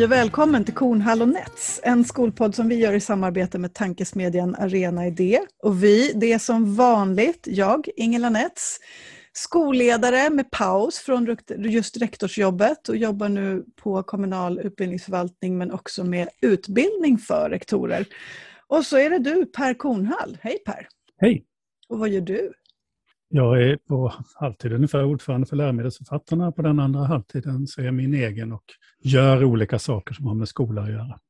Hej och välkommen till Kornhall och Nets, en skolpodd som vi gör i samarbete med tankesmedjan Arena Idé. Och vi, det är som vanligt jag, Ingela Nets, skolledare med paus från just rektorsjobbet och jobbar nu på kommunal utbildningsförvaltning men också med utbildning för rektorer. Och så är det du, Per Kornhall. Hej Per! Hej! Och vad gör du? Jag är på halvtid ungefär ordförande för läromedelsförfattarna. På den andra halvtiden så är jag min egen och gör olika saker som har med skola att göra.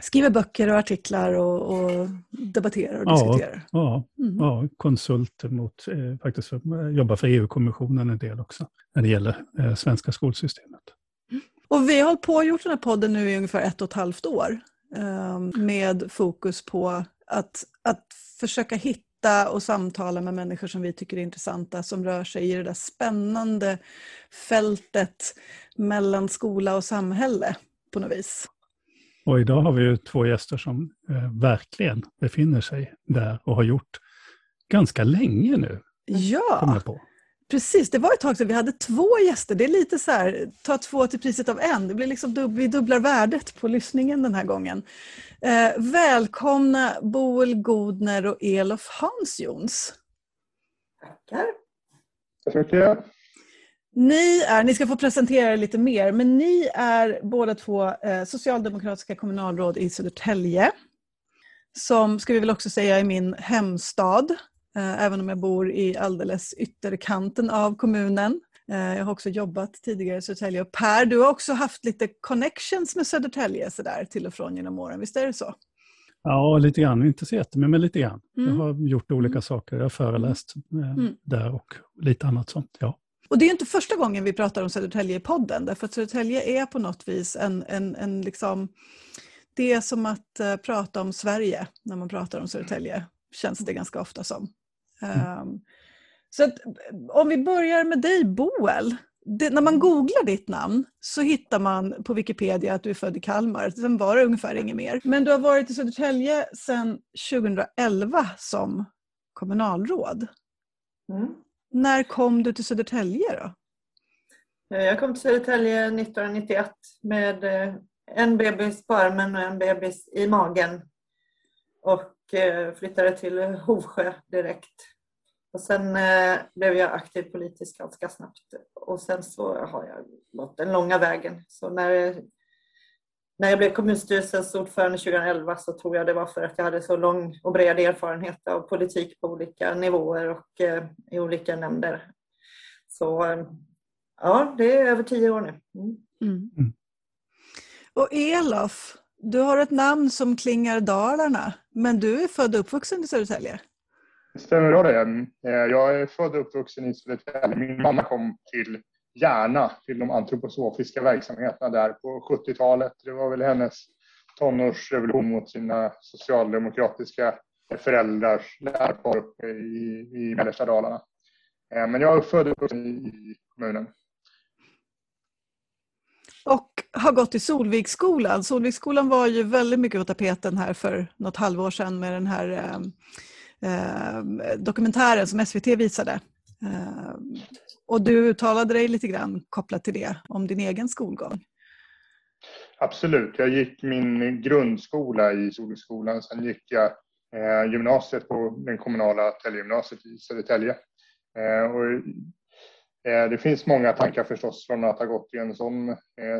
Skriver böcker och artiklar och, och debatterar och ja, diskuterar? Ja, mm. ja konsult mot, eh, faktiskt för, jobbar för EU-kommissionen en del också när det gäller eh, svenska skolsystemet. Och vi har hållit på och gjort den här podden nu i ungefär ett och ett halvt år eh, med fokus på att, att försöka hitta hitta och samtala med människor som vi tycker är intressanta som rör sig i det där spännande fältet mellan skola och samhälle på något vis. Och idag har vi ju två gäster som eh, verkligen befinner sig där och har gjort ganska länge nu. Ja, precis. Det var ett tag sedan vi hade två gäster. Det är lite så här, ta två till priset av en. Det blir liksom dub vi dubblar värdet på lyssningen den här gången. Eh, välkomna Boel Godner och Elof Hansjons. Tackar. Tack så mycket. Ni, är, ni ska få presentera er lite mer, men ni är båda två eh, socialdemokratiska kommunalråd i Södertälje. Som, ska vi väl också säga, är min hemstad. Eh, även om jag bor i alldeles ytterkanten av kommunen. Eh, jag har också jobbat tidigare i Södertälje. Och Per, du har också haft lite connections med Södertälje så där, till och från genom åren, visst är det så? Ja, lite grann. Inte så jättemycket, men lite grann. Mm. Jag har gjort olika mm. saker. Jag har föreläst eh, mm. där och lite annat sånt. Ja. Och det är inte första gången vi pratar om Södertälje i podden, därför att Södertälje är på något vis en, en, en liksom... Det är som att prata om Sverige när man pratar om Södertälje, känns det ganska ofta som. Um, så att, om vi börjar med dig Boel. Det, när man googlar ditt namn så hittar man på Wikipedia att du är född i Kalmar. Sen var det ungefär inget mer. Men du har varit i Södertälje sedan 2011 som kommunalråd. Mm. När kom du till Södertälje då? Jag kom till Södertälje 1991 med eh, en bebis på armen och en bebis i magen. Och eh, flyttade till Hovsjö direkt. Och sen eh, blev jag aktiv politiskt ganska snabbt och sen så har jag gått den långa vägen. Så när, när jag blev kommunstyrelsens ordförande 2011 så tror jag det var för att jag hade så lång och bred erfarenhet av politik på olika nivåer och eh, i olika nämnder. Så eh, ja, det är över tio år nu. Mm. Mm. mm. Och Elof, du har ett namn som klingar Dalarna, men du är född och uppvuxen i Södertälje? Det stämmer bra det. Eh, jag är född och uppvuxen i Södertälje. Min mamma kom till Järna, till de antroposofiska verksamheterna där på 70-talet. Det var väl hennes tonårsrevolution mot sina socialdemokratiska föräldrars lärpar uppe i, i mellersta Dalarna. Eh, men jag är född och uppvuxen i kommunen. Och har gått i Solviksskolan. Solviksskolan var ju väldigt mycket på tapeten här för något halvår sedan med den här Eh, Ehm, dokumentären som SVT visade. Ehm, och du uttalade dig lite grann kopplat till det, om din egen skolgång. Absolut. Jag gick min grundskola i Solviksskolan. Sen gick jag eh, gymnasiet på den kommunala Tellegymnasiet i Södertälje. Ehm, och, eh, det finns många tankar förstås från att ha gått i en sån eh,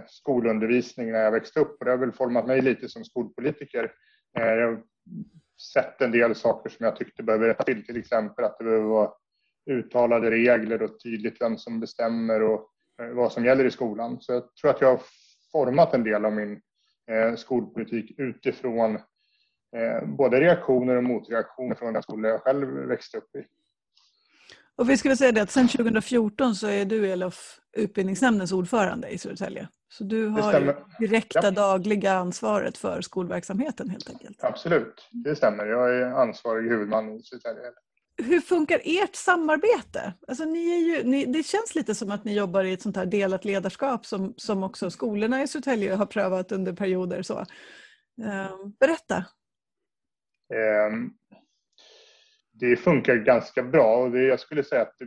skolundervisning när jag växte upp och det har väl format mig lite som skolpolitiker. Jag sett en del saker som jag tyckte behöver rätta till. Till exempel att det behöver vara uttalade regler och tydligt vem som bestämmer och eh, vad som gäller i skolan. Så jag tror att jag har format en del av min eh, skolpolitik utifrån eh, både reaktioner och motreaktioner från den skola jag själv växte upp i. Och vi skulle säga det att sedan 2014 så är du Elof utbildningsnämndens ordförande i Södertälje. Så du har direkta ja. dagliga ansvaret för skolverksamheten helt enkelt. Absolut, det stämmer. Jag är ansvarig huvudman i Södertälje. Hur funkar ert samarbete? Alltså, ni är ju, ni, det känns lite som att ni jobbar i ett sånt här delat ledarskap som, som också skolorna i Södertälje har prövat under perioder. Så. Um, berätta. Um, det funkar ganska bra och det, jag skulle säga att det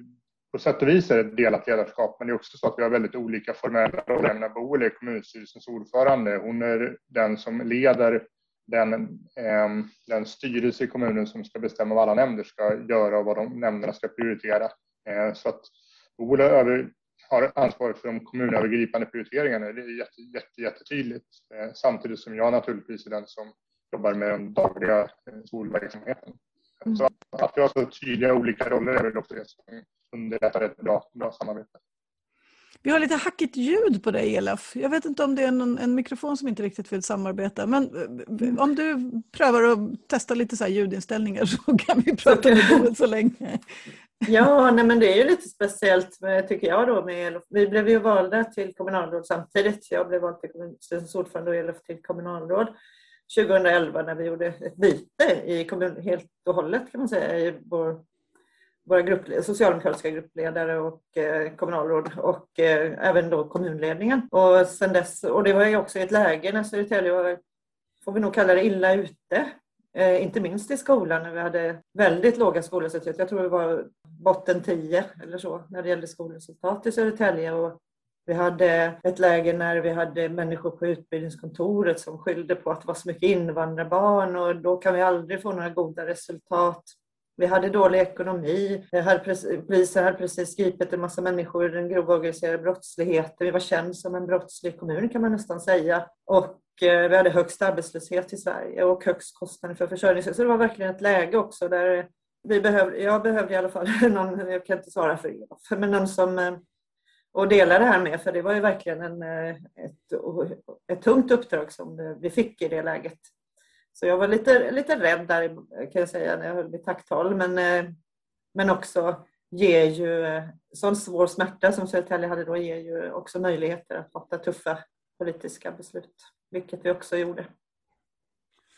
på sätt och vis är det ett delat ledarskap, men det är också så att vi har väldigt olika formella roller. När Boel är kommunstyrelsens ordförande. Hon är den som leder den, eh, den styrelse i kommunen som ska bestämma vad alla nämnder ska göra och vad de nämnderna ska prioritera. Eh, så att Boel över, har ansvar för de kommunövergripande prioriteringarna. Det är jätte, jätte, jättetydligt. Eh, samtidigt som jag naturligtvis är den som jobbar med den dagliga eh, skolverksamheten. Mm. Så att vi har så tydliga olika roller är väl också det som underlättar ett bra, bra samarbete. Vi har lite hackigt ljud på dig Elaf. Jag vet inte om det är någon, en mikrofon som inte riktigt vill samarbeta. Men eh, om du prövar att testa lite så ljudinställningar så kan vi prata med Boel så länge. Ja, nej men det är ju lite speciellt tycker jag då. Med, vi blev ju valda till kommunalråd samtidigt. Jag blev vald till kommunstyrelsens ordförande och Elaf till kommunalråd 2011 när vi gjorde ett byte i kommun, helt och hållet kan man säga i vår våra grupp, socialdemokratiska gruppledare och eh, kommunalråd och eh, även då kommunledningen. Och, sen dess, och det var ju också i ett läge när Södertälje var, får vi nog kalla det, illa ute. Eh, inte minst i skolan när vi hade väldigt låga skolresultat. Jag tror det var botten 10 eller så när det gällde skolresultat i Södertälje. Och vi hade ett läge när vi hade människor på utbildningskontoret som skyllde på att det var så mycket invandrarbarn och då kan vi aldrig få några goda resultat. Vi hade dålig ekonomi. polisen hade precis gripit en massa människor i den grova organiserade brottsligheten. Vi var känd som en brottslig kommun kan man nästan säga. Och eh, vi hade högst arbetslöshet i Sverige och högst kostnader för försörjning. Så det var verkligen ett läge också där vi behövde, jag behövde i alla fall någon, jag kan inte svara för er, men någon som eh, och dela det här med, för det var ju verkligen en, eh, ett, ett tungt uppdrag som vi fick i det läget. Så jag var lite, lite rädd där kan jag säga när jag höll mitt tacktal. Men, eh, men också ger ju, eh, sån svår smärta som Södertälje hade då ger ju också möjligheter att fatta tuffa politiska beslut, vilket vi också gjorde.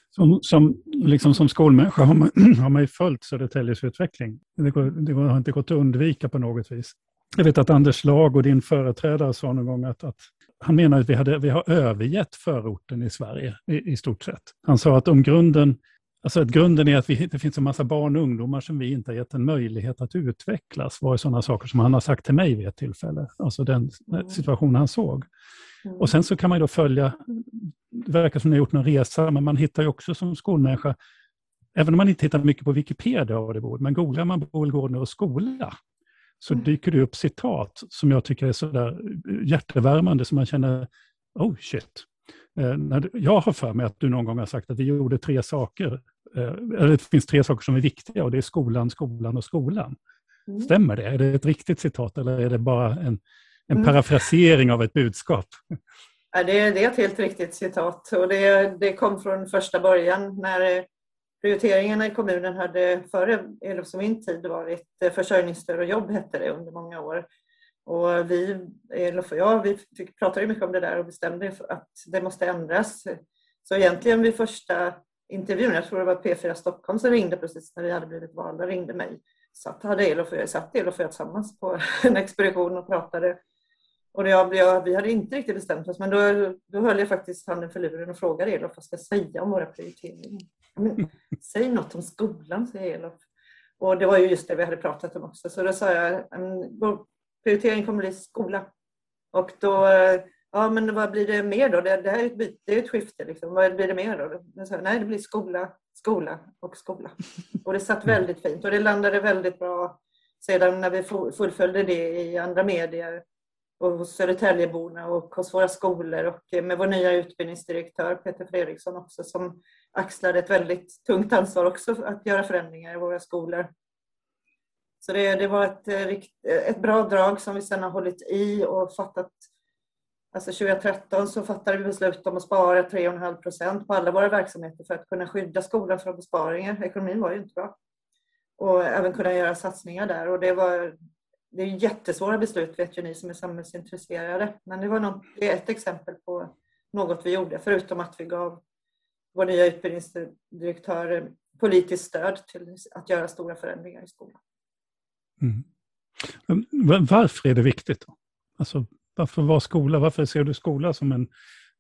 Som, som, liksom som skolmänniska har man, har man ju följt Södertäljes utveckling. Det, går, det har inte gått att undvika på något vis. Jag vet att Anders Lag och din företrädare sa någon gång att, att han menar att vi, hade, vi har övergett förorten i Sverige i, i stort sett. Han sa att om grunden, alltså att grunden är att vi, det finns en massa barn och ungdomar som vi inte har gett en möjlighet att utvecklas, var sådana saker som han har sagt till mig vid ett tillfälle, alltså den mm. situation han såg. Mm. Och sen så kan man då följa, det verkar som ni har gjort någon resa, men man hittar ju också som skolmänniska, även om man inte hittar mycket på Wikipedia av det bor, men googlar man Boelgården och skola, så mm. dyker det upp citat som jag tycker är sådär hjärtevärmande, som man känner, oh shit. Eh, jag har för mig att du någon gång har sagt att vi gjorde tre saker, eh, eller det finns tre saker som är viktiga och det är skolan, skolan och skolan. Mm. Stämmer det? Är det ett riktigt citat eller är det bara en, en mm. parafrasering av ett budskap? det, är, det är ett helt riktigt citat och det, det kom från första början när Prioriteringarna i kommunen hade före Elofs och min tid varit eh, försörjningsstöd och jobb hette det under många år. Och vi, Elof och jag, vi fick, pratade mycket om det där och bestämde att det måste ändras. Så egentligen vid första intervjun, jag tror det var P4 Stockholm som ringde precis när vi hade blivit valda, ringde mig. Satt, hade Elof och jag, satt Elof och jag tillsammans på en expedition och pratade och jag, jag, vi hade inte riktigt bestämt oss, men då, då höll jag faktiskt handen för luren och frågade Elof vad ska säga om våra prioriteringar. Men, säg något om skolan, säger Elof. Och det var ju just det vi hade pratat om också. Så då sa jag, vår prioritering kommer bli skola. Och då, eh, ja men vad blir det mer då? Det, det här är ett, byte, det är ett skifte. Liksom. Vad blir det mer då? Jag sa, Nej, det blir skola, skola och skola. Och det satt väldigt fint och det landade väldigt bra sedan när vi fullföljde det i andra medier och hos Södertäljeborna och hos våra skolor och med vår nya utbildningsdirektör Peter Fredriksson också som axlade ett väldigt tungt ansvar också att göra förändringar i våra skolor. Så det, det var ett, eh, eh, ett bra drag som vi sedan har hållit i och fattat Alltså 2013 så fattade vi beslut om att spara 3,5 procent på alla våra verksamheter för att kunna skydda skolan från besparingar. Ekonomin var ju inte bra. Och även kunna göra satsningar där. Och det var det är jättesvåra beslut vet ju ni som är samhällsintresserade. Men det var något, det är ett exempel på något vi gjorde, förutom att vi gav vår nya utbildningsdirektör politiskt stöd till att göra stora förändringar i skolan. Mm. Varför är det viktigt? Då? Alltså, varför var skola? Varför ser du skola som en,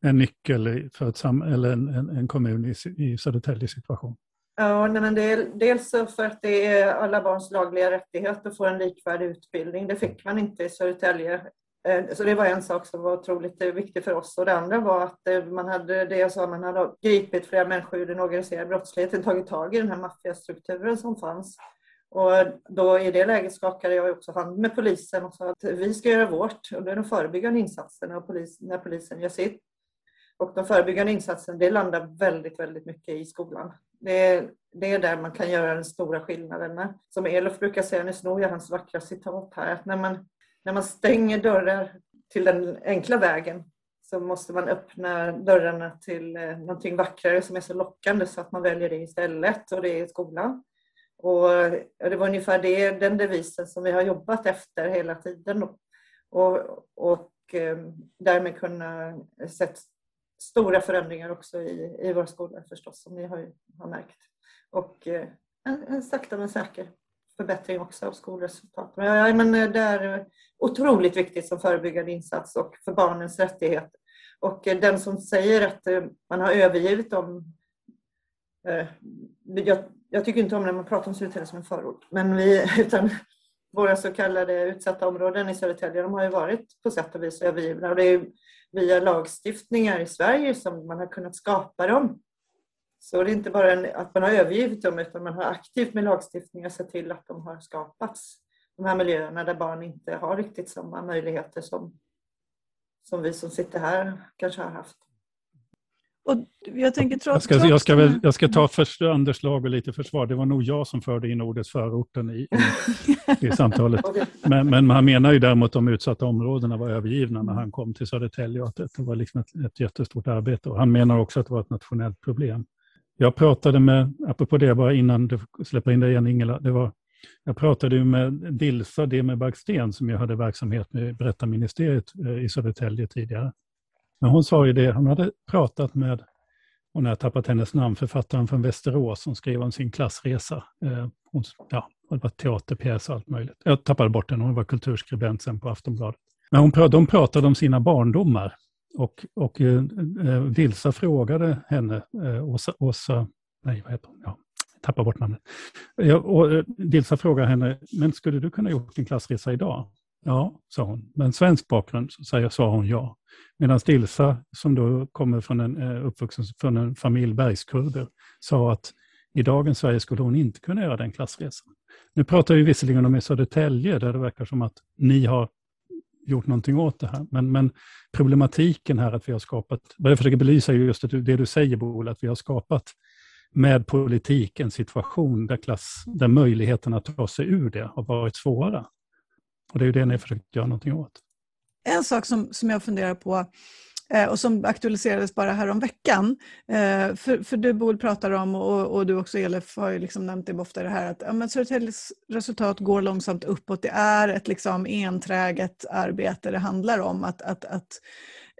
en nyckel för ett sam eller en, en, en kommun i, i Södertäljes situation? Ja, men dels för att det är alla barns lagliga rättighet att få en likvärdig utbildning. Det fick man inte i Södertälje. Eh, så det var en sak som var otroligt viktig för oss. Och det andra var att eh, man hade, det jag sa, man hade gripit flera människor ur den organiserade brottsligheten, tagit tag i den här maffiastrukturen som fanns. Och då i det läget skakade jag också hand med polisen och sa att vi ska göra vårt och det är de förebyggande insatserna och polis, när polisen gör sitt. Och de förebyggande insatserna, det landar väldigt, väldigt mycket i skolan. Det är, det är där man kan göra den stora skillnaden. Som Elof brukar säga, nu snor jag hans vackra citat här, att när man, när man stänger dörrar till den enkla vägen så måste man öppna dörrarna till eh, någonting vackrare som är så lockande så att man väljer det istället och det är skolan. Och det var ungefär det, den devisen som vi har jobbat efter hela tiden och, och och därmed kunna eh, sätta stora förändringar också i, i våra skolor förstås, som ni har, har märkt. Och eh, en, en sakta men säker förbättring också av skolresultat. Ja, men eh, det är eh, otroligt viktigt som förebyggande insats och för barnens rättigheter. Och den som säger att man har övergivit dem jag, jag, tycker inte om när man pratar om Södertälje som en förort, men vi, utan våra så kallade utsatta områden i Södertälje, de har ju varit på sätt och vis övergivna. Och det är via lagstiftningar i Sverige som man har kunnat skapa dem. Så det är inte bara en, att man har övergivit dem utan man har aktivt med lagstiftningar sett till att de har skapats. De här miljöerna där barn inte har riktigt samma möjligheter som, som vi som sitter här kanske har haft. Och jag, tänker trots, jag, ska, jag, ska väl, jag ska ta först Anders lag och lite försvar. Det var nog jag som förde in ordet förorten i, i, i samtalet. Men, men han menar ju däremot de utsatta områdena var övergivna när han kom till Södertälje och att det var liksom ett, ett jättestort arbete. Och han menar också att det var ett nationellt problem. Jag pratade med, apropå det bara innan du släpper in dig igen Ingela, det var, jag pratade med Dilsa Demerbacksten som jag hade verksamhet med Berättarministeriet eh, i Södertälje tidigare. Men hon sa ju det, hon hade pratat med, hon har tappat hennes namn, författaren från Västerås som skrev om sin klassresa. Eh, hon, ja, det var teaterpjäs och allt möjligt. Jag tappade bort henne, hon var kulturskribent sen på Aftonbladet. Men hon, de pratade om sina barndomar. Och, och eh, eh, Vilsa frågade henne, eh, Åsa, Åsa, nej vad heter hon, ja, jag tappar bort namnet. Ja, och, eh, Vilsa frågade henne, men skulle du kunna gjort en klassresa idag? Ja, sa hon. Men svensk bakgrund, så sa hon ja. Medan Dilsa, som då kommer från en, eh, uppvuxen från en familj bergskurder, sa att i dagens Sverige skulle hon inte kunna göra den klassresan. Nu pratar vi visserligen om i Södertälje, där det verkar som att ni har gjort någonting åt det här. Men, men problematiken här att vi har skapat, vad jag försöker belysa är just det, det du säger Boel, att vi har skapat med politik en situation där, klass, där möjligheterna att ta sig ur det har varit svåra. Och det är ju det ni har försökt göra någonting åt. En sak som, som jag funderar på eh, och som aktualiserades bara häromveckan. Eh, för, för du Boel pratar om, och, och du också Elef har ju liksom nämnt det ofta det här att ja, men Södertäljes resultat går långsamt uppåt. Det är ett liksom enträget arbete det handlar om att, att, att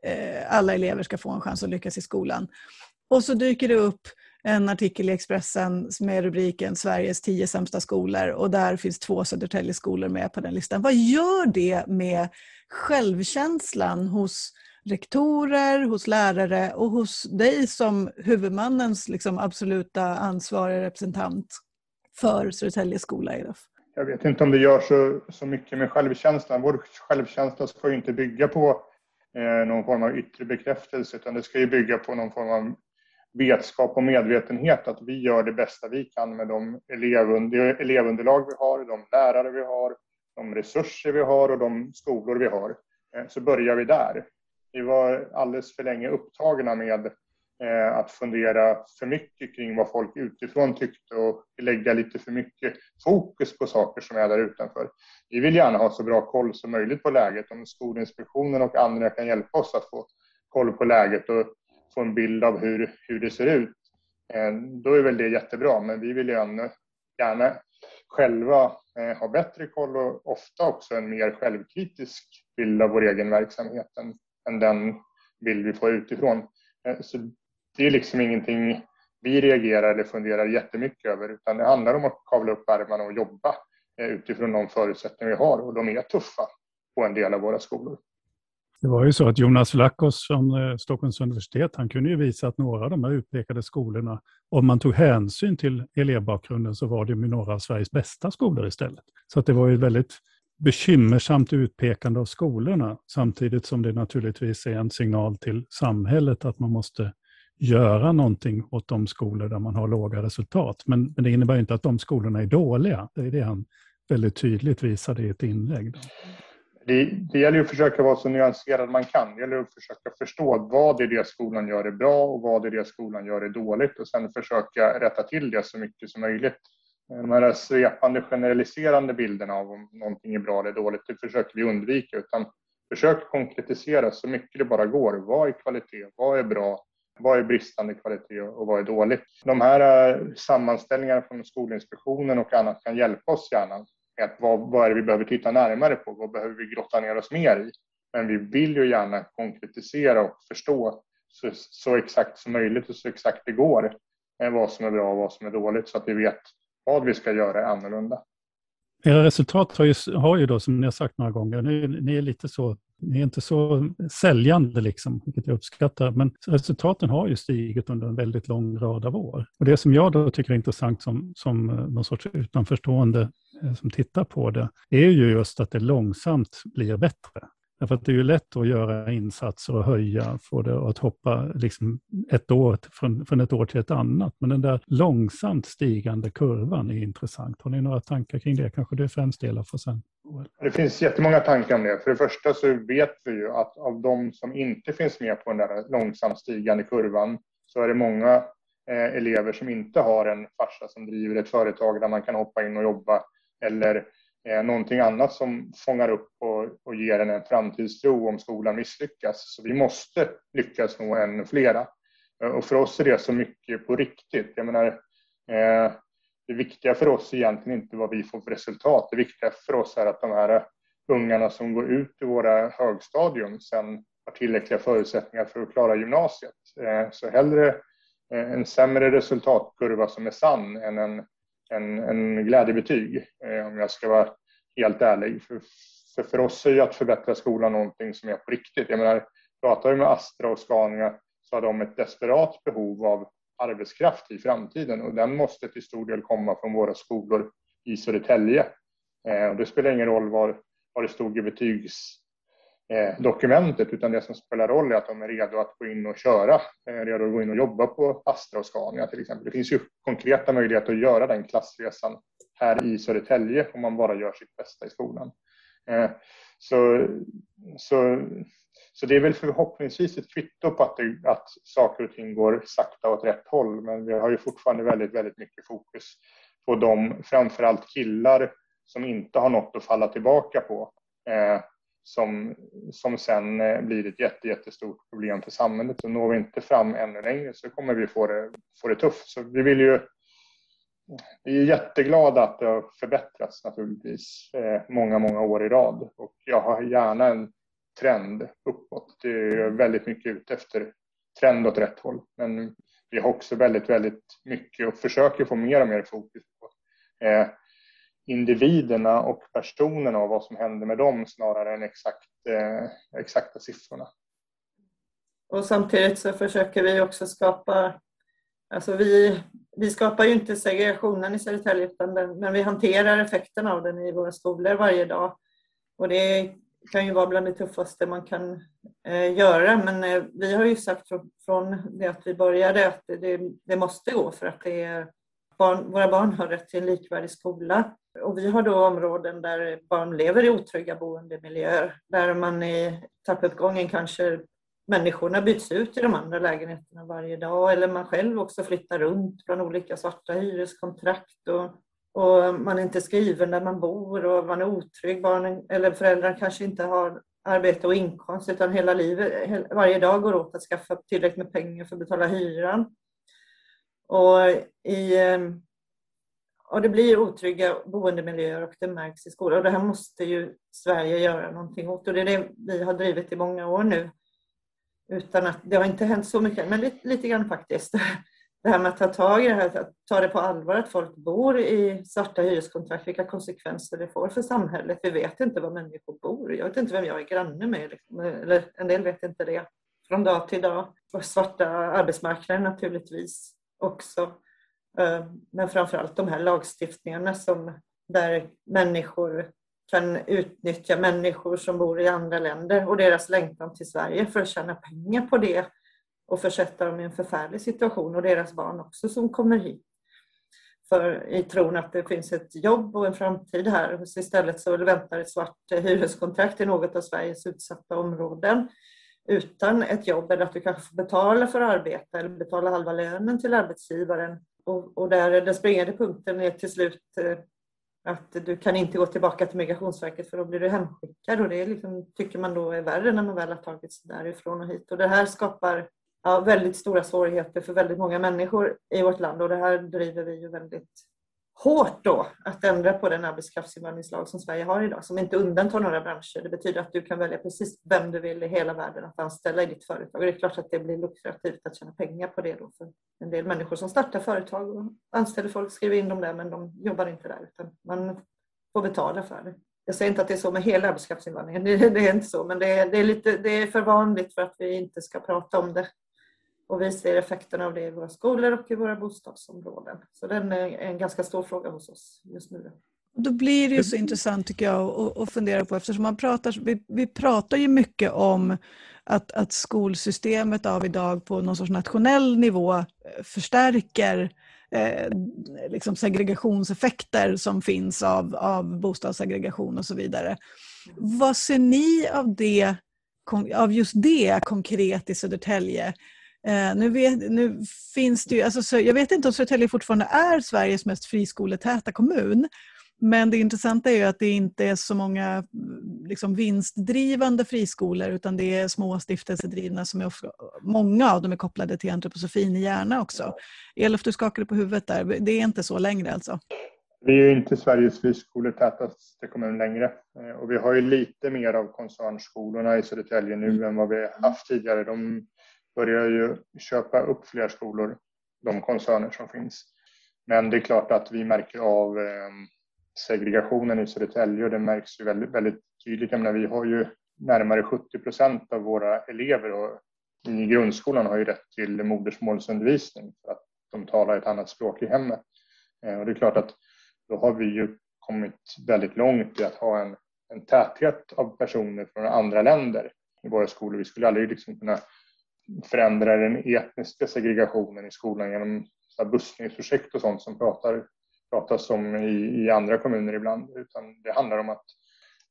eh, alla elever ska få en chans att lyckas i skolan. Och så dyker det upp en artikel i Expressen med rubriken Sveriges tio sämsta skolor och där finns två Södertälje skolor med på den listan. Vad gör det med självkänslan hos rektorer, hos lärare och hos dig som huvudmannens liksom, absoluta ansvariga representant för Södertälje skola, Elof? Jag vet inte om det gör så, så mycket med självkänslan. Vår självkänsla ska ju inte bygga på eh, någon form av yttre bekräftelse utan det ska ju bygga på någon form av vetskap och medvetenhet att vi gör det bästa vi kan med de elevunderlag vi har, de lärare vi har, de resurser vi har och de skolor vi har. Eh, så börjar vi där. Vi var alldeles för länge upptagna med eh, att fundera för mycket kring vad folk utifrån tyckte och lägga lite för mycket fokus på saker som är där utanför. Vi vill gärna ha så bra koll som möjligt på läget. Om Skolinspektionen och andra kan hjälpa oss att få koll på läget och få en bild av hur, hur det ser ut, eh, då är väl det jättebra. Men vi vill ju gärna själva eh, ha bättre koll och ofta också en mer självkritisk bild av vår egen verksamhet än, än den bild vi får utifrån. Eh, så det är liksom ingenting vi reagerar eller funderar jättemycket över utan det handlar om att kavla upp ärmarna och jobba utifrån de förutsättningar vi har och de är tuffa på en del av våra skolor. Det var ju så att Jonas Vlachos från eh, Stockholms universitet, han kunde ju visa att några av de här utpekade skolorna, om man tog hänsyn till elevbakgrunden så var det några av Sveriges bästa skolor istället. Så att det var ju väldigt bekymmersamt utpekande av skolorna, samtidigt som det naturligtvis är en signal till samhället att man måste göra någonting åt de skolor där man har låga resultat. Men, men det innebär inte att de skolorna är dåliga. Det är det han väldigt tydligt visade i ett inlägg. Det, det gäller ju att försöka vara så nyanserad man kan. Det gäller att försöka förstå vad det är det skolan gör är bra och vad det är det skolan gör är dåligt och sen försöka rätta till det så mycket som möjligt. Eh, de här svepande generaliserande bilderna av om någonting är bra eller dåligt, det försöker vi undvika. Utan försök konkretisera så mycket det bara går. Vad är kvalitet? Vad är bra? Vad är bristande kvalitet och vad är dåligt? De här eh, sammanställningarna från Skolinspektionen och annat kan hjälpa oss gärna. Att vad, vad är det vi behöver titta närmare på? Vad behöver vi grotta ner oss mer i? Men vi vill ju gärna konkretisera och förstå så, så exakt som möjligt och så exakt det går eh, vad som är bra och vad som är dåligt så att vi vet vad vi ska göra annorlunda. Era resultat har ju, har ju då, som ni har sagt några gånger, ni, ni är lite så det är inte så säljande, liksom, vilket jag uppskattar, men resultaten har ju stigit under en väldigt lång rad av år. Och Det som jag då tycker är intressant som, som eh, någon sorts utanförstående eh, som tittar på det, är ju just att det långsamt blir bättre. Därför att det är ju lätt att göra insatser och höja, få det att hoppa liksom ett år, från, från ett år till ett annat. Men den där långsamt stigande kurvan är intressant. Har ni några tankar kring det? Kanske det främst delar för sen. Det finns jättemånga tankar om det. För det första så vet vi ju att av de som inte finns med på den där långsamt stigande kurvan så är det många eh, elever som inte har en farsa som driver ett företag där man kan hoppa in och jobba eller eh, någonting annat som fångar upp och, och ger en en framtidstro om skolan misslyckas. Så vi måste lyckas nå ännu flera. Eh, och för oss är det så mycket på riktigt. Jag menar, eh, det viktiga för oss är egentligen inte vad vi får för resultat. Det viktiga för oss är att de här ungarna som går ut i våra högstadium sen har tillräckliga förutsättningar för att klara gymnasiet. Eh, så hellre eh, en sämre resultatkurva som är sann än en en, en glädjebetyg, eh, om jag ska vara helt ärlig. För, för, för oss är ju att förbättra skolan någonting som är på riktigt. Jag menar, pratar vi med Astra och Scania så har de ett desperat behov av arbetskraft i framtiden och den måste till stor del komma från våra skolor i Södertälje. Eh, och det spelar ingen roll var, var det stod i betygs Eh, dokumentet utan det som spelar roll är att de är redo att gå in och köra, eh, redo att gå in och jobba på Astra och Scania till exempel. Det finns ju konkreta möjligheter att göra den klassresan här i Södertälje om man bara gör sitt bästa i skolan. Eh, så, så, så det är väl förhoppningsvis ett kvitto på att, det, att saker och ting går sakta åt rätt håll men vi har ju fortfarande väldigt, väldigt mycket fokus på de, framförallt killar som inte har något att falla tillbaka på eh, som, som sen eh, blir ett jätte, jättestort problem för samhället. Så når vi inte fram ännu längre så kommer vi få det, få det tufft. Så vi vill ju vi är jätteglada att det har förbättrats naturligtvis eh, många, många år i rad och jag har gärna en trend uppåt. Det är väldigt mycket ute efter trend åt rätt håll. Men vi har också väldigt, väldigt mycket och försöker få mer och mer fokus på eh, individerna och personerna och vad som händer med dem snarare än exakt, eh, exakta siffrorna. Och samtidigt så försöker vi också skapa, alltså vi, vi skapar ju inte segregationen i Södertälje utan den, men vi hanterar effekterna av den i våra skolor varje dag. Och det kan ju vara bland det tuffaste man kan eh, göra men eh, vi har ju sagt från, från det att vi började att det, det måste gå för att det är barn, våra barn har rätt till en likvärdig skola. Och vi har då områden där barn lever i otrygga boendemiljöer, där man i trappuppgången kanske människorna byts ut i de andra lägenheterna varje dag eller man själv också flyttar runt bland olika svarta hyreskontrakt och, och man är inte skriven där man bor och man är otrygg. Barnen, eller föräldrar kanske inte har arbete och inkomst utan hela livet, varje dag går åt att skaffa tillräckligt med pengar för att betala hyran. Och, i, eh, och det blir otrygga boendemiljöer och det märks i skolan. Och det här måste ju Sverige göra någonting åt och det är det vi har drivit i många år nu. Utan att, det har inte hänt så mycket, men lite, lite grann faktiskt. det här med att ta tag i det här, att ta det på allvar att folk bor i svarta hyreskontrakt, vilka konsekvenser det får för samhället. Vi vet inte var människor bor. Jag vet inte vem jag är granne med. Liksom. Eller en del vet inte det. Från dag till dag. Och svarta arbetsmarknaden naturligtvis också. Eh, men framförallt de här lagstiftningarna som där människor kan utnyttja människor som bor i andra länder och deras längtan till Sverige för att tjäna pengar på det och försätta dem i en förfärlig situation och deras barn också som kommer hit. För i tron att det finns ett jobb och en framtid här. Så istället så väntar ett svart hyreskontrakt i något av Sveriges utsatta områden utan ett jobb eller att du kanske får betala för att arbeta eller betala halva lönen till arbetsgivaren. Och, och där den springande punkten är till slut eh, att du kan inte gå tillbaka till Migrationsverket för då blir du hemskickad och det liksom, tycker man då är värre när man väl har tagit sig därifrån och hit. Och det här skapar ja, väldigt stora svårigheter för väldigt många människor i vårt land och det här driver vi ju väldigt hårt då att ändra på den arbetskraftsinvandringslag som Sverige har idag som inte undantar några branscher. Det betyder att du kan välja precis vem du vill i hela världen att anställa i ditt företag. Och det är klart att det blir lukrativt att tjäna pengar på det då för en del människor som startar företag och anställer folk, skriver in dem där men de jobbar inte där utan man får betala för det. Jag säger inte att det är så med hela arbetskraftsinvandringen, det, är inte så, men det är, det är, lite, det är för vanligt för att vi inte ska prata om det och vi ser effekterna av det i våra skolor och i våra bostadsområden. Så den är en ganska stor fråga hos oss just nu. Då blir det ju så intressant tycker jag att fundera på eftersom man pratar, vi, vi pratar ju mycket om att, att skolsystemet av idag på någon sorts nationell nivå eh, förstärker eh, liksom segregationseffekter som finns av, av bostadssegregation och så vidare. Vad ser ni av, det, av just det konkret i Södertälje? Eh, nu, vet, nu, finns det ju, alltså, jag vet inte om Södertälje fortfarande är Sveriges mest friskoletäta kommun. Men det intressanta är ju att det inte är så många liksom, vinstdrivande friskolor utan det är små stiftelsedrivna som är, många av dem är kopplade till antroposofin i Järna också. Elof, du skakade på huvudet där. Det är inte så längre alltså? Vi är ju inte Sveriges friskoletätaste kommun längre eh, och vi har ju lite mer av koncernskolorna i Södertälje nu mm. än vad vi haft tidigare. De börjar ju köpa upp fler skolor, de koncerner som finns. Men det är klart att vi märker av ehm, segregationen i Södertälje och det märks ju väldigt, väldigt tydligt. Jag menar, vi har ju närmare 70 procent av våra elever och i grundskolan har ju rätt till modersmålsundervisning för att de talar ett annat språk i hemmet. Eh, och det är klart att då har vi ju kommit väldigt långt i att ha en, en täthet av personer från andra länder i våra skolor. Vi skulle aldrig liksom kunna förändra den etniska segregationen i skolan genom bussningsprojekt och sånt som pratar, pratas om i, i andra kommuner ibland. Utan det handlar om att,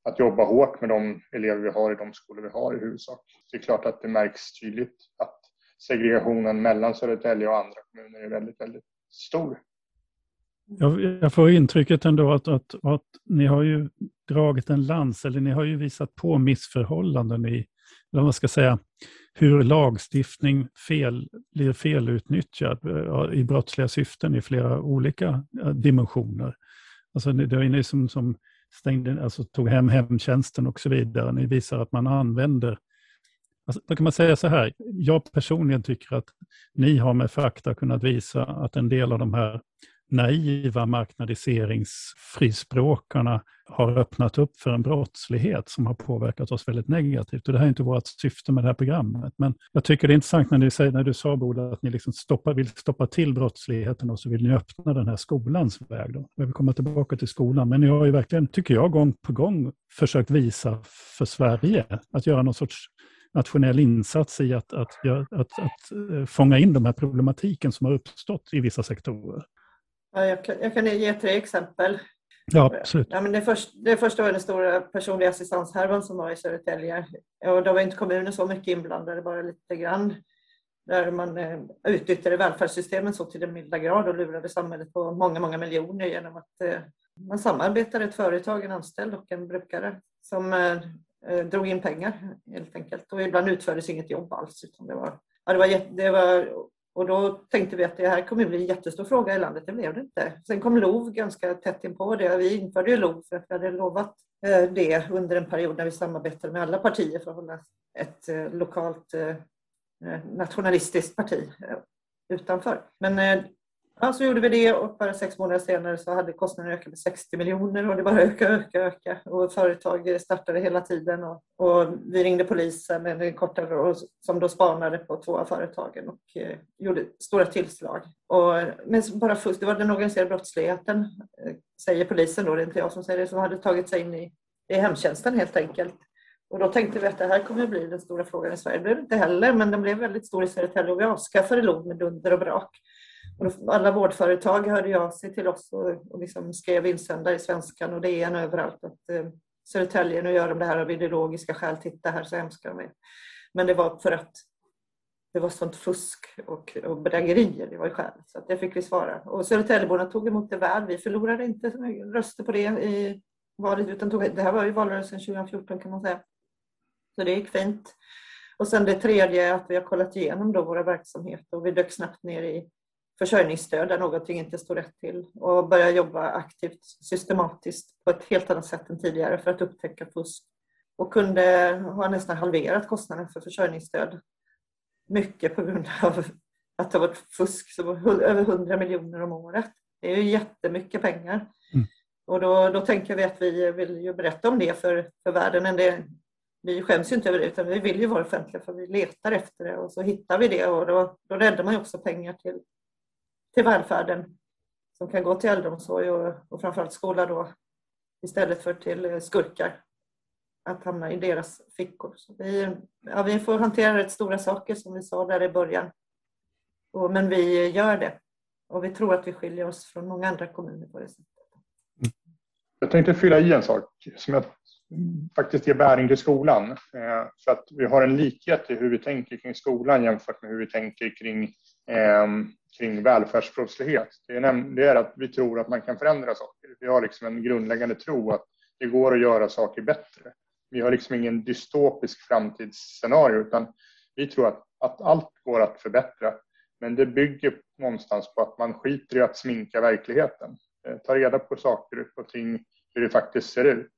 att jobba hårt med de elever vi har i de skolor vi har i huvudsak. Det är klart att det märks tydligt att segregationen mellan Södertälje och andra kommuner är väldigt, väldigt stor. Jag, jag får intrycket ändå att, att, att ni har ju dragit en lans, eller ni har ju visat på missförhållanden i, eller vad ska säga, hur lagstiftning fel, blir felutnyttjad eh, i brottsliga syften i flera olika eh, dimensioner. Alltså det var ni som, som stängde, alltså tog hem hemtjänsten och så vidare. Ni visar att man använder Alltså, då kan man säga så här, jag personligen tycker att ni har med fakta kunnat visa att en del av de här naiva marknadiseringsfrispråkarna har öppnat upp för en brottslighet som har påverkat oss väldigt negativt. Och det här är inte vårt syfte med det här programmet. Men jag tycker det är intressant när, ni säger, när du sa, Boda, att ni liksom stoppa, vill stoppa till brottsligheten och så vill ni öppna den här skolans väg. Då. Jag vill komma tillbaka till skolan. Men ni har ju verkligen, tycker jag, gång på gång försökt visa för Sverige att göra någon sorts nationell insats i att, att, att, att, att eh, fånga in de här problematiken som har uppstått i vissa sektorer. Ja, jag, kan, jag kan ge tre exempel. Ja, absolut. Ja, men det, först, det första var den stora personliga assistanshärvan som var i Södertälje. Och då var inte kommunen så mycket inblandade, bara lite grann. Där man eh, utnyttjade välfärdssystemen så till den milda grad och lurade samhället på många, många miljoner genom att eh, man samarbetade ett företag, en anställd och en brukare som eh, eh drog in pengar helt enkelt. Och ibland utfördes inget jobb alls. Utan det, var, ja, det, var, det var och då tänkte vi att det här kommer bli en jättestor fråga i landet. Det blev det inte. Sen kom LOV ganska tätt inpå det. Vi införde ju LOV för att vi hade lovat eh, det under en period när vi samarbetade med alla partier för att hålla ett eh, lokalt eh, nationalistiskt parti. utanför. Men ja, så gjorde vi det och bara sex månader senare så hade kostnaden ökat med 60 miljoner och det bara ökade, ökade, ökade. Och företag startade hela tiden och, och vi ringde polisen en kortare, som då spanade på två av företagen och eh, gjorde stora tillslag. Och, men bara fusk, det var den organiserade brottsligheten, eh, säger polisen då, det är inte jag som säger det, som hade tagit sig in i, i hemtjänsten helt enkelt. Och då tänkte vi att det här kommer att bli den stora frågan i Sverige. Det blev det inte heller, men den blev väldigt stor i Södertälje och vi avskaffade LOV med dunder och brak. Och alla vårdföretag hörde av sig till oss och, och liksom skrev insändare i Svenskan och DN överallt att eh, Södertälje, nu gör de det här av ideologiska skäl, titta här så hemska de är. Men det var för att det var sånt fusk och, och bedrägerier, det var ju skälet. Så att det fick vi svara. Och Södertäljeborna tog emot det väl. Vi förlorade inte röster på det i valet, utan tog, det här var ju valrörelsen 2014 kan man säga. Så det gick fint. Och sen det tredje är att vi har kollat igenom då våra verksamheter och vi dök snabbt ner i försörjningsstöd där någonting inte står rätt till och började jobba aktivt systematiskt på ett helt annat sätt än tidigare för att upptäcka fusk och kunde ha nästan halverat kostnaden för försörjningsstöd. Mycket på grund av att det har varit fusk, så över 100 miljoner om året. Det är ju jättemycket pengar. Mm. Och då, då tänker vi att vi vill ju berätta om det för, för världen. Men det, vi skäms ju inte över det utan vi vill ju vara offentliga för vi letar efter det och så hittar vi det och då, då räddar man ju också pengar till, till välfärden som kan gå till äldreomsorg och, och framförallt skola då istället för till eh, skurkar att hamna i deras fickor. Så vi, ja, vi får hantera rätt stora saker som vi sa där i början. Och, men vi gör det och vi tror att vi skiljer oss från många andra kommuner på det sättet. Jag tänkte fylla i en sak som jag faktiskt ger bäring till skolan. Eh, för att vi har en likhet i hur vi tänker kring skolan jämfört med hur vi tänker kring, eh, kring välfärdsbrottslighet. Det är, det är att vi tror att man kan förändra saker. Vi har liksom en grundläggande tro att det går att göra saker bättre. Vi har liksom ingen dystopisk framtidsscenario utan vi tror att, att allt går att förbättra. Men det bygger någonstans på att man skiter i att sminka verkligheten. Eh, ta reda på saker och ting, hur det faktiskt ser ut.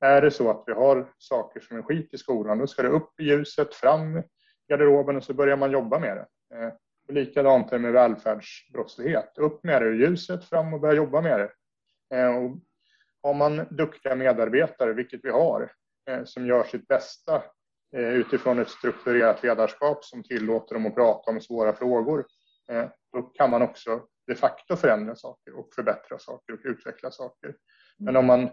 Är det så att vi har saker som är skit i skolan, då ska det upp i ljuset, fram i garderoben och så börjar man jobba med det. Eh, och likadant är det med välfärdsbrottslighet. Upp med det ur ljuset, fram och börja jobba med det. Eh, och har man duktiga medarbetare, vilket vi har, eh, som gör sitt bästa eh, utifrån ett strukturerat ledarskap som tillåter dem att prata om svåra frågor, då kan man också de facto förändra saker och förbättra saker och utveckla saker. Men om man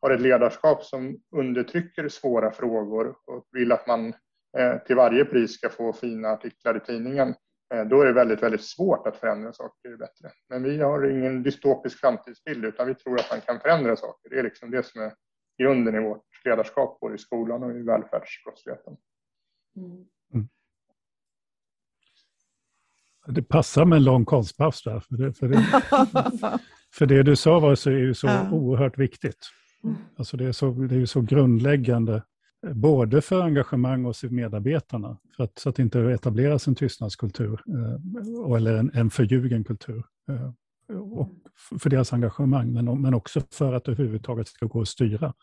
har ett ledarskap som undertrycker svåra frågor och vill att man till varje pris ska få fina artiklar i tidningen, då är det väldigt, väldigt svårt att förändra saker bättre. Men vi har ingen dystopisk framtidsbild utan vi tror att man kan förändra saker. Det är liksom det som är grunden i vårt ledarskap både i skolan och i välfärdsbrottsligheten. Mm. Det passar med en lång konstpaus där. För det, för det, för det du sa var så, är ju så oerhört viktigt. Mm. Alltså det är, så, det är så grundläggande, eh, både för engagemang hos medarbetarna, för att, så att det inte etableras en tystnadskultur eh, eller en, en förljugen kultur. Eh, och för deras engagemang, men, men också för att det överhuvudtaget ska gå att styra.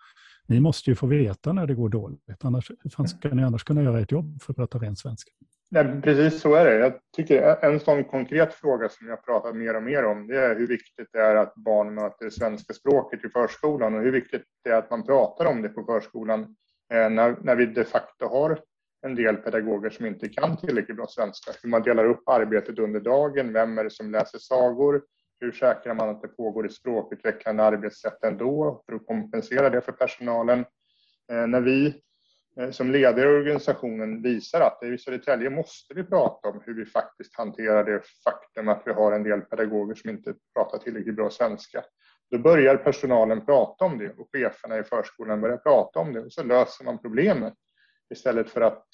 Ni måste ju få veta när det går dåligt, annars, hur ska ni annars kunna göra ett jobb för att prata ren svenska? Nej, precis så är det. Jag tycker en sån konkret fråga som jag pratar mer och mer om det är hur viktigt det är att barn möter svenska språket i förskolan och hur viktigt det är att man pratar om det på förskolan Eh, när, när vi de facto har en del pedagoger som inte kan tillräckligt bra svenska. Hur man delar upp arbetet under dagen, vem är det som läser sagor, hur säkrar man att det pågår ett språkutvecklande arbetssätt ändå för att kompensera det för personalen. Eh, när vi eh, som ledare i organisationen visar att i Södertälje måste vi prata om hur vi faktiskt hanterar det faktum att vi har en del pedagoger som inte pratar tillräckligt bra svenska. Då börjar personalen prata om det och cheferna i förskolan börjar prata om det och så löser man problemet istället för att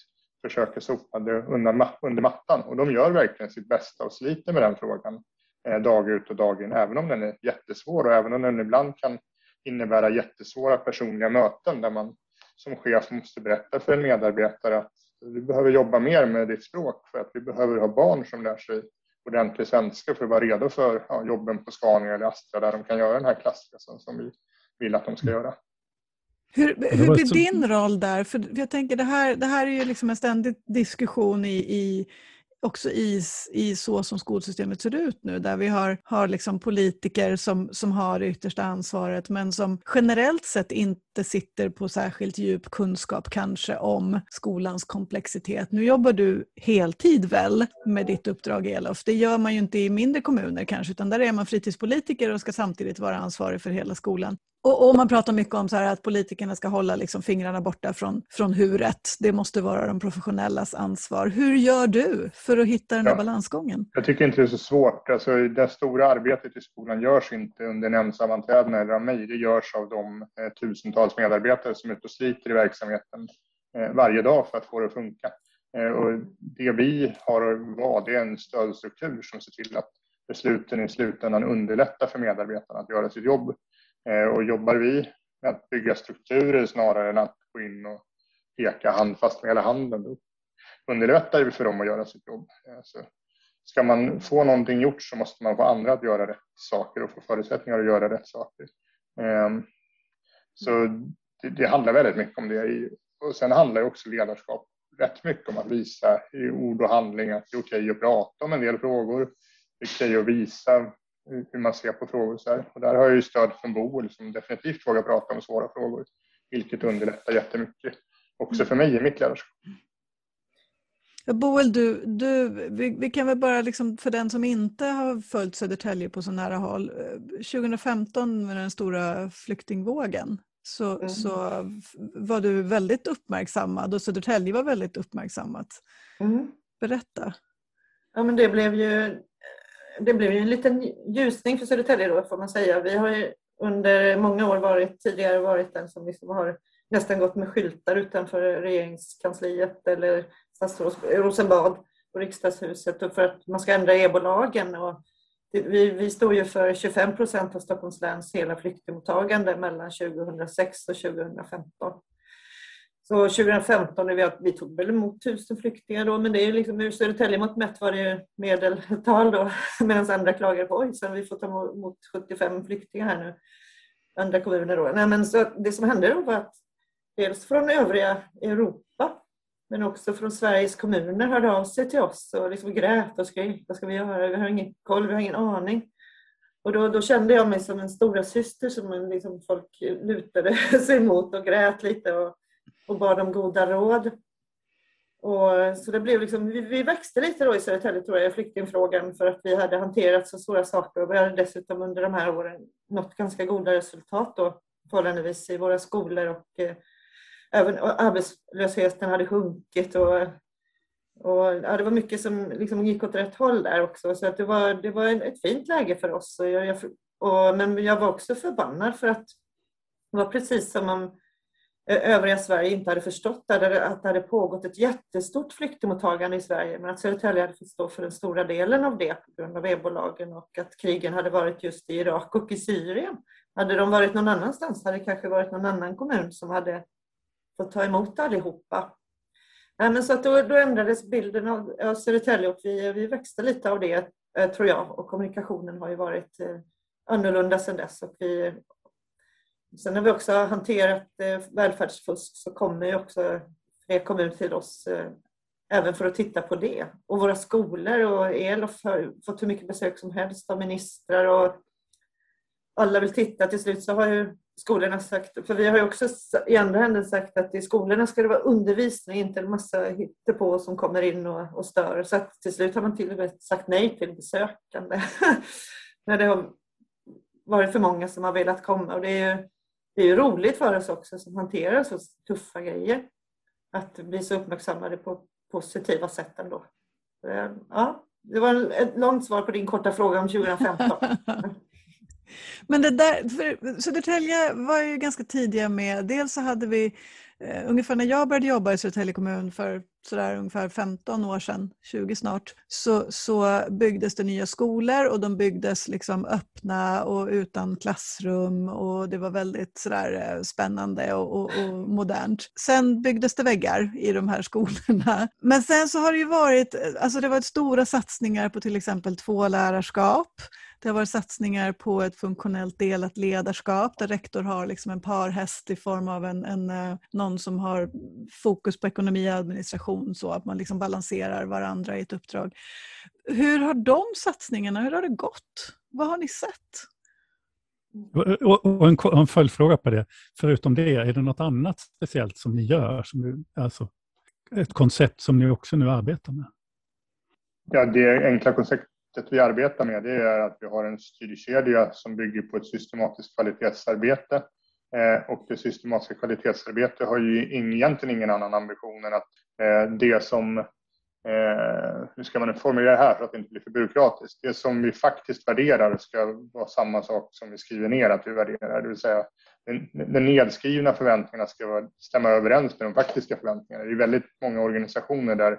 försöka sopa det under mattan. Och de gör verkligen sitt bästa och sliter med den frågan eh, dag ut och dag in, även om den är jättesvår och även om den ibland kan innebära jättesvåra personliga möten där man som chef måste berätta för en medarbetare att du behöver jobba mer med ditt språk för att vi behöver ha barn som lär sig ordentlig svenska för att vara redo för ja, jobben på Scania eller Astra där de kan göra den här klassresan som vi vill att de ska göra. Hur, hur blir din roll där? För jag tänker det här, det här är ju liksom en ständig diskussion i, i också i, i så som skolsystemet ser ut nu där vi har, har liksom politiker som, som har det yttersta ansvaret men som generellt sett inte sitter på särskilt djup kunskap kanske om skolans komplexitet. Nu jobbar du heltid väl med ditt uppdrag Elof? Det gör man ju inte i mindre kommuner kanske utan där är man fritidspolitiker och ska samtidigt vara ansvarig för hela skolan. Och, och, man pratar mycket om så att politikerna ska hålla liksom fingrarna borta från, från huret. Det måste vara de professionellas ansvar. Hur gör du för att hitta den här balansgången? Jag tycker inte det är så svårt. Alltså, det stora arbetet i skolan görs inte under nämndsammanträdena eller av mig. Det görs av de eh, tusentals medarbetare som är ute och sliter i verksamheten eh, varje dag för att få det att funka. Eh, och det vi har att vara, det är en stödstruktur som ser till att besluten i slutändan underlättar för medarbetarna att göra sitt jobb Eh, och jobbar vi med att bygga strukturer snarare än att gå in och peka handfast med hela handen, då underlättar vi för dem att göra sitt jobb. Eh, så ska man få någonting gjort så måste man få andra att göra rätt saker och få förutsättningar att göra rätt saker. Ehm, så det, det handlar väldigt mycket om det. Och sen handlar också ledarskap rätt mycket om att visa i ord och handling att det är okej att prata om en del frågor. Det är okej att visa hur man ser på frågor. Så här. Och där har jag ju stöd från Boel som definitivt vågar prata om svåra frågor, vilket underlättar jättemycket också för mig i mitt ledarskap. Boel, du, du, vi, vi, kan väl bara, liksom, för den som inte har följt Södertälje på så nära håll, 2015 med den stora flyktingvågen så, mm. så var du väldigt uppmärksammad och Södertälje var väldigt uppmärksammat. Mm. Berätta. Ja, men det blev ju det blev en liten ljusning för Södertälje då får man säga. Vi har ju under många år varit, tidigare varit den som liksom har nästan gått med skyltar utanför regeringskansliet eller statsråds Rosenbad och riksdagshuset för att man ska ändra EBO-lagen. vi, vi står ju för 25 procent av Stockholms läns hela flyktingmottagande mellan 2006 och 2015. Så 2015, vi, vi tog väl emot tusen flyktingar då, men det är liksom, ur Södertälje mot mätt var det medeltal då, medan andra klagade på oj, sen vi får ta emot 75 flyktingar här nu, andra kommuner då. Nej, men så det som hände då var att dels från övriga Europa, men också från Sveriges kommuner hörde av sig till oss och liksom grät och skrek, vad ska vi göra, vi har ingen koll, vi har ingen aning. Och då, då kände jag mig som en stora syster som liksom folk lutade sig mot och grät lite. Och, och bad om goda råd. Och, så det blev liksom, vi, vi växte lite då i Södertälje tror jag, i flyktingfrågan för att vi hade hanterat så stora saker och vi hade dessutom under de här åren nått ganska goda resultat då, förhållandevis i våra skolor och eh, även arbetslösheten hade sjunkit och, och ja, det var mycket som liksom gick åt rätt håll där också så att det var, det var ett fint läge för oss. Och jag, jag, och, men jag var också förbannad för att det var precis som om övriga Sverige inte hade förstått att det hade pågått ett jättestort flyktingmottagande i Sverige men att Södertälje hade fått stå för den stora delen av det på grund av EBO-lagen och att krigen hade varit just i Irak och i Syrien. Hade de varit någon annanstans hade det kanske varit någon annan kommun som hade fått ta emot allihopa. Nej, men så att då, då ändrades bilden av, av Södertälje och vi, vi växte lite av det eh, tror jag och kommunikationen har ju varit eh, annorlunda sedan dess och vi Sen när vi också har hanterat eh, välfärdsfusk så kommer ju också fler kommuner till oss eh, även för att titta på det. Och våra skolor och ELOF har fått hur mycket besök som helst av ministrar och alla vill titta. Till slut så har ju skolorna sagt, för vi har ju också i andra änden sagt att i skolorna ska det vara undervisning, inte en massa hittepå som kommer in och, och stör. Så att till slut har man till och med sagt nej till besökande. När det har varit för många som har velat komma. Och det är ju det är ju roligt för oss också som hanterar så tuffa grejer. Att bli så uppmärksammade på positiva sätt ändå. Ehm, ja, det var ett långt svar på din korta fråga om 2015. Men det där, för Södertälje var ju ganska tidiga med, dels så hade vi Eh, ungefär när jag började jobba i Södertälje kommun för sådär ungefär 15 år sedan, 20 snart, så, så byggdes det nya skolor och de byggdes liksom öppna och utan klassrum och det var väldigt sådär eh, spännande och, och, och, modernt. Sen byggdes det väggar i de här skolorna. Men sen så har det ju varit, eh, alltså det varit stora satsningar på till exempel två lärarskap det har varit satsningar på ett funktionellt delat ledarskap där rektor har liksom en parhäst i form av en, en, eh, någon som har fokus på ekonomi och administration så att man liksom balanserar varandra i ett uppdrag. Hur har de satsningarna, hur har det gått? Vad har ni sett? Och en, en följdfråga på det. Förutom det, är det något annat speciellt som ni gör? Som du, alltså, ett koncept som ni också nu arbetar med? Ja, det enkla sättet vi arbetar med det är att vi har en styrkedja som bygger på ett systematiskt kvalitetsarbete. Eh, och det systematiska kvalitetsarbetet har ju egentligen ingen annan ambition än att eh, det som Eh, hur ska man formulera det här för att det inte blir för byråkratiskt? Det som vi faktiskt värderar ska vara samma sak som vi skriver ner att vi värderar, det vill säga den, den nedskrivna förväntningarna ska stämma överens med de faktiska förväntningarna. Det är väldigt många organisationer där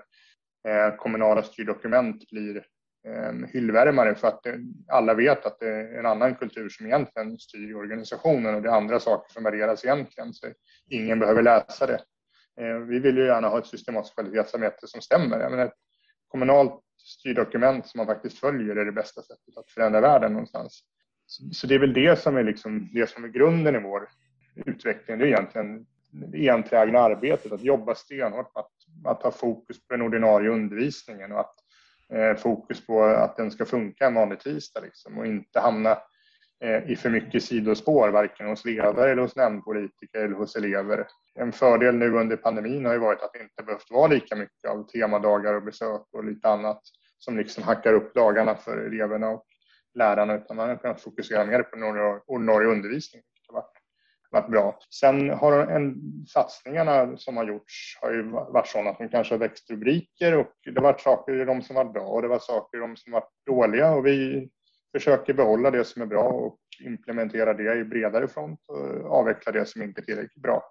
eh, kommunala styrdokument blir en hyllvärmare för att alla vet att det är en annan kultur som egentligen styr organisationen och det är andra saker som värderas egentligen. Så ingen behöver läsa det. Eh, vi vill ju gärna ha ett systematiskt kvalitetsarbete som stämmer. Jag menar, ett kommunalt styrdokument som man faktiskt följer är det bästa sättet att förändra världen någonstans. Så det är väl det som är, liksom, det som är grunden i vår utveckling. Det är egentligen det enträgna arbetet, att jobba stenhårt, att, att ha fokus på den ordinarie undervisningen och att Eh, fokus på att den ska funka en vanlig tisdag liksom, och inte hamna eh, i för mycket sidospår, varken hos ledare eller hos nämndpolitiker eller hos elever. En fördel nu under pandemin har ju varit att det inte behövt vara lika mycket av temadagar och besök och lite annat som liksom hackar upp dagarna för eleverna och lärarna, utan man har kunnat fokusera mer på den ordinarie undervisningen. Varit bra. Sen har en, satsningarna som har gjorts har ju varit sådana som kanske har växt rubriker och det har varit saker i dem som varit bra och det var saker i dem som varit dåliga och vi försöker behålla det som är bra och implementera det i bredare front och avveckla det som inte är tillräckligt bra.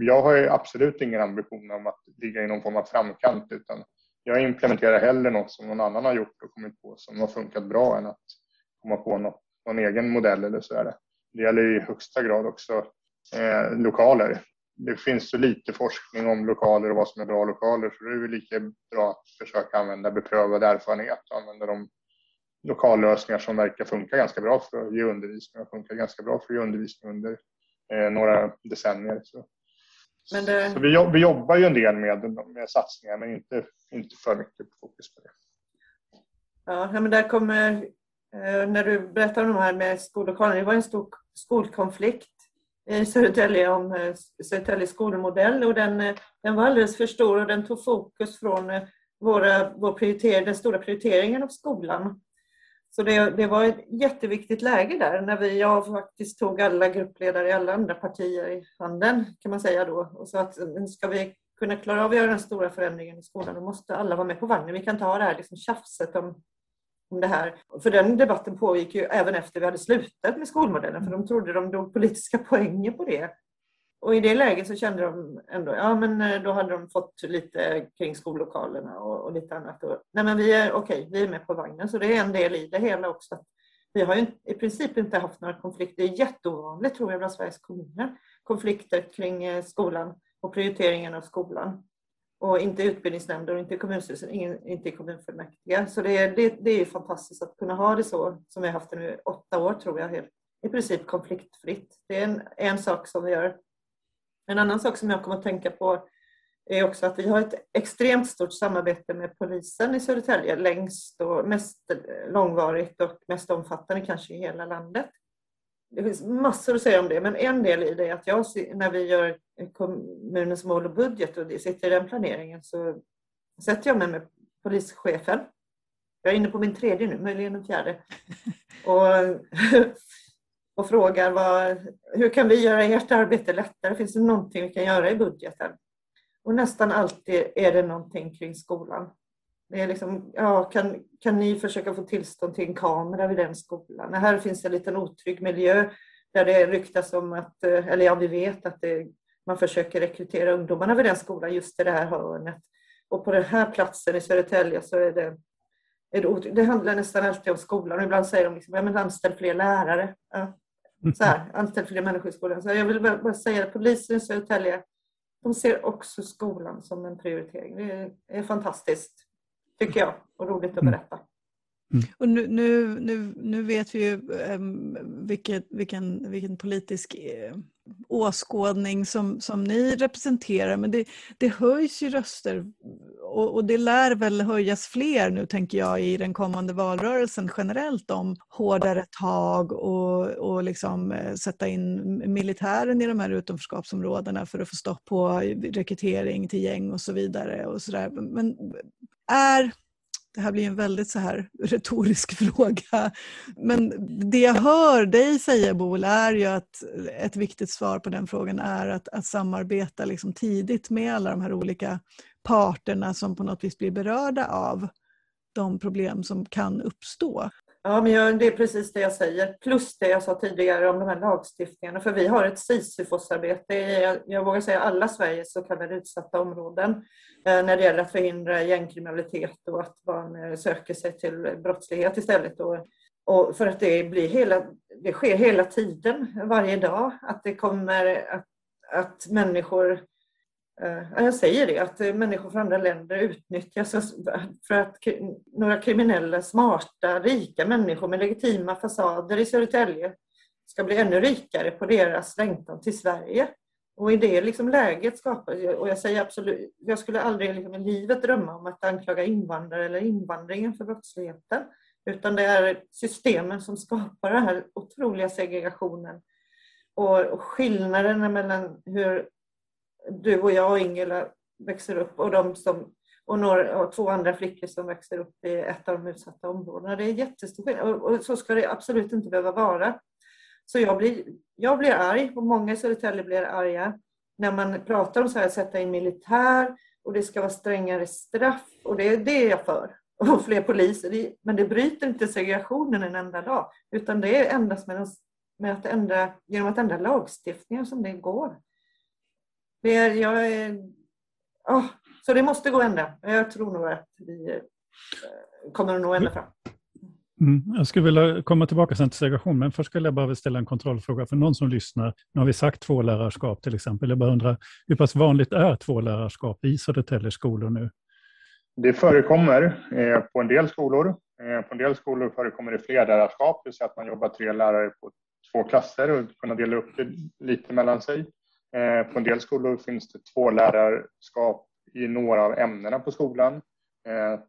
Jag har absolut ingen ambition om att ligga i någon form av framkant utan jag implementerar hellre något som någon annan har gjort och kommit på som har funkat bra än att komma på något, någon egen modell eller så. Är det. gäller i högsta grad också eh, lokaler. Det finns så lite forskning om lokaler och vad som är bra lokaler så det är väl lika bra att försöka använda beprövad erfarenhet och använda de lokallösningar som verkar funka ganska bra för att ge undervisning och funkar ganska bra för att ge undervisning under eh, några decennier. Så. Det... så vi, vi jobbar ju en del med, med satsningar men inte, inte för mycket fokus på det. Ja, men där kommer, eh, när du berättar om de här med skollokalerna, det var en stor skolkonflikt Eh, Södertälje om Södertäljes Södertälje skolmodell och den, eh, den var alldeles för stor och den tog fokus från våra, vår prioritering, den stora prioriteringen av skolan. Så det, det, var ett jätteviktigt läge där när vi, jag faktiskt tog alla gruppledare i alla andra partier i handen kan man säga då. Och så att mm, ska vi kunna klara av att göra den stora förändringen i skolan då måste alla vara med på vagnen. Vi kan inte ha det här liksom tjafset om, om det här. För den debatten pågick ju även efter vi hade slutat med skolmodellen för de trodde de drog politiska poänger på det. Och i det läget så kände de ändå, ja men eh, då hade de fått lite kring skollokalerna och, och lite annat. Och, nej men vi är okej, okay, vi är med på vagnen så det är en del i det hela också. Vi har ju i princip inte haft några konflikter, det är jätteovanligt tror jag bland Sveriges kommuner, konflikter kring eh, skolan och prioriteringen av skolan. Och inte utbildningsnämnder och inte kommunstyrelsen, ingen, inte kommunfullmäktige. Så det, det, det är ju fantastiskt att kunna ha det så som vi har haft det nu i åtta år tror jag, helt, i princip konfliktfritt. Det är en, en sak som vi gör en annan sak som jag kommer att tänka på är också att vi har ett extremt stort samarbete med polisen i Södertälje, längst och mest långvarigt och mest omfattande kanske i hela landet. Det finns massor att säga om det, men en del i det är att jag, när vi gör kommunens mål och budget och det sitter i den planeringen så sätter jag mig med polischefen. Jag är inne på min tredje nu, möjligen den fjärde. Och och frågar vad, hur kan vi göra ert arbete lättare? Finns det någonting vi kan göra i budgeten? Och nästan alltid är det någonting kring skolan. Det är liksom, ja, kan, kan ni försöka få tillstånd till en kamera vid den skolan? Här finns en liten otrygg miljö där det ryktas om att, eller ja, vi vet att det, man försöker rekrytera ungdomarna vid den skolan just i det här hörnet. Och på den här platsen i Södertälje så är det, är det, det handlar nästan alltid om skolan. Och ibland säger de liksom, ja men anställ fler lärare. Ja, så här, anställ fler människor i skolan. Så jag vill bara säga att polisen i Södertälje, de ser också skolan som en prioritering. Det är, är fantastiskt, tycker jag, och roligt att mm. berätta. Mm. Och nu, nu, nu, nu vet vi ju um, vilket, vilken, vilken politisk eh, åskådning som, som ni representerar men det, det höjs ju röster och, och, det lär väl höjas fler nu tänker jag i den kommande valrörelsen generellt om hårdare tag och, och liksom, eh, sätta in militären i de här utanförskapsområdena för att få stopp på rekrytering till gäng och så vidare. Och så där. Men är det här blir en väldigt så här retorisk fråga. Men det jag hör dig säga Boel är ju att ett viktigt svar på den frågan är att, att samarbeta liksom tidigt med alla de här olika parterna som på något vis blir berörda av de problem som kan uppstå. Ja, men det är precis det jag säger. Plus det jag sa tidigare om de här lagstiftningarna. För vi har ett Sisyfosarbete i, jag, vågar säga alla Sveriges så kallade utsatta områden Eh, när det gäller att förhindra gängkriminalitet och att barn eh, söker sig till brottslighet istället. Och, och för att det, blir hela, det sker hela tiden, varje dag, att det kommer att, att människor eh, jag säger det, att människor från andra länder utnyttjas för att några kriminella, smarta, rika människor med legitima fasader i Södertälje ska bli ännu rikare på deras längtan till Sverige. Och i det liksom läget skapar, och jag säger absolut, jag skulle aldrig liksom i livet drömma om att anklaga invandrare eller invandringen för brottsligheten. Utan det är systemen som skapar den här otroliga segregationen och, och skillnaderna mellan hur du och jag och Ingela växer upp och, de som, och, några, och två andra flickor som växer upp i ett av de utsatta områdena. Det är jättestor skillnad och, och så ska det absolut inte behöva vara. Så jag blir, jag blir arg och många i Södertälje blir arga när man pratar om så här, att sätta in militär och det ska vara strängare straff och det, det är jag för. Och fler poliser. Men det bryter inte segregationen en enda dag utan det är endast med, med att ändra, genom att ändra lagstiftningen som det går. Det är, jag är, oh, så det måste gå att ändra. Jag tror nog att vi eh, kommer att nå ända fram. Mm, jag skulle vilja komma tillbaka sen till segregation, men först skulle jag bara ställa en kontrollfråga för någon som lyssnar. Nu har vi sagt två lärarskap till exempel. Jag bara undrar, hur pass vanligt är två lärarskap i Södertälje skolor nu? Det förekommer eh, på en del skolor. Eh, på en del skolor förekommer det fler lärarskap, det vill säga att man jobbar tre lärare på två klasser och kunna dela upp det lite mellan sig. Eh, på en del skolor finns det två lärarskap i några av ämnena på skolan. Eh,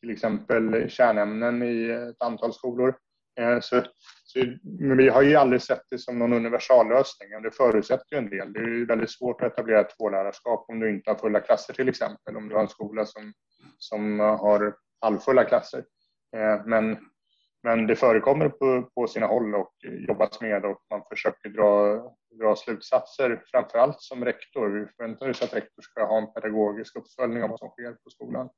till exempel kärnämnen i ett antal skolor. Eh, så, så, men vi har ju aldrig sett det som någon universallösning. Det förutsätter ju en del. Det är ju väldigt svårt att etablera ett tvålärarskap om du inte har fulla klasser till exempel. Om du har en skola som, som har halvfulla klasser. Eh, men men det förekommer på, på sina håll och jobbas med och man försöker dra, dra slutsatser, framför allt som rektor. Vi förväntar oss att rektor ska ha en pedagogisk uppföljning av vad som sker på skolan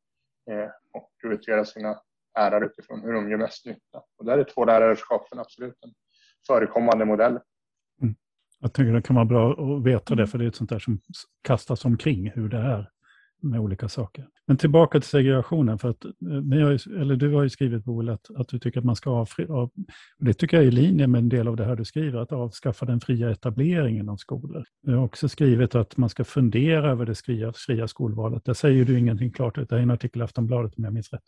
Eh, och prioritera sina lärare utifrån hur de gör mest nytta. Och där är två lärarskapen absolut en förekommande modell. Mm. Jag tycker det kan vara bra att veta det, för det är ett sånt där som kastas omkring hur det är med olika saker. Men tillbaka till segregationen, för att eh, ni har, eller du har ju skrivit Boel att, att du tycker att man ska avfri, det tycker jag är i linje med en del av det här du skriver, att avskaffa den fria etableringen av skolor. Du har också skrivit att man ska fundera över det fria, fria skolvalet. Där säger du ingenting klart, det är en artikel i Aftonbladet om jag minns rätt.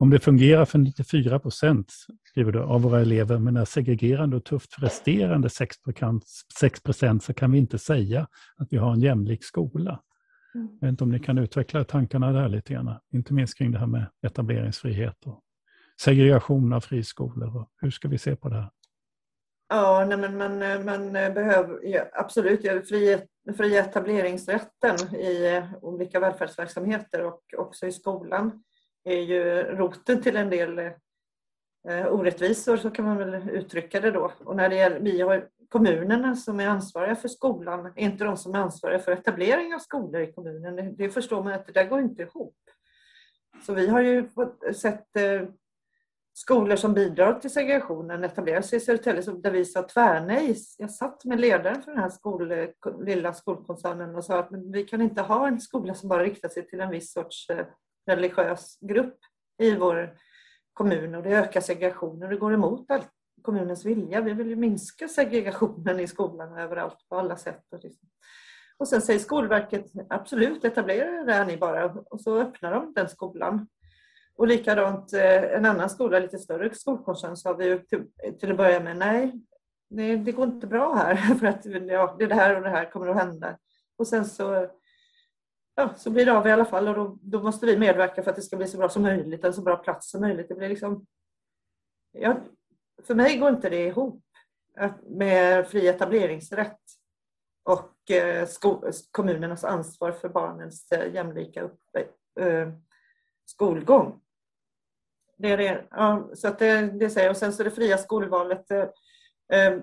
Om det fungerar för 94 procent, skriver du, av våra elever, men är segregerande och tufft för resterande 6 procent så kan vi inte säga att vi har en jämlik skola. Mm. Jag vet inte om ni kan utveckla tankarna där lite grann, inte minst kring det här med etableringsfrihet och segregation av friskolor. Och hur ska vi se på det här? Ja, nej, men man, man behöver ja, absolut ja, fri, fri etableringsrätten i olika välfärdsverksamheter och också i skolan är ju roten till en del Eh, orättvisor, så kan man väl uttrycka det då. Och när det gäller, vi har kommunerna som är ansvariga för skolan är inte de som är ansvariga för etablering av skolor i kommunen. Det, förstår man att det där går inte ihop. Så vi har ju sett eh, skolor som bidrar till segregationen etablera sig i Södertälje där vi sa tvärnej. Jag satt med ledaren för den här skol, lilla skolkoncernen och sa att vi kan inte ha en skola som bara riktar sig till en viss sorts eh, religiös grupp i vår kommun och det ökar segregationen och det går emot allt kommunens vilja. Vi vill ju minska segregationen i skolan överallt på alla sätt. Och liksom. sen säger Skolverket absolut etablera det där ni bara och så öppnar de den skolan. Och likadant eh, en annan skola, lite större skolkoncern, sa vi ju till, till att börja med, nej, det, det går inte bra här för att ja, det här och det här kommer att hända. Och sen så, ja, så blir det av i alla fall och då, då måste vi medverka för att det ska bli så bra som möjligt, en så bra plats som möjligt. Det blir liksom, ja, för mig går inte det ihop med fri etableringsrätt och eh, kommunernas ansvar för barnens eh, jämlika upp, eh, skolgång. Det är det, ja, så att det, det säger, och sen så det fria skolvalet. Eh, eh,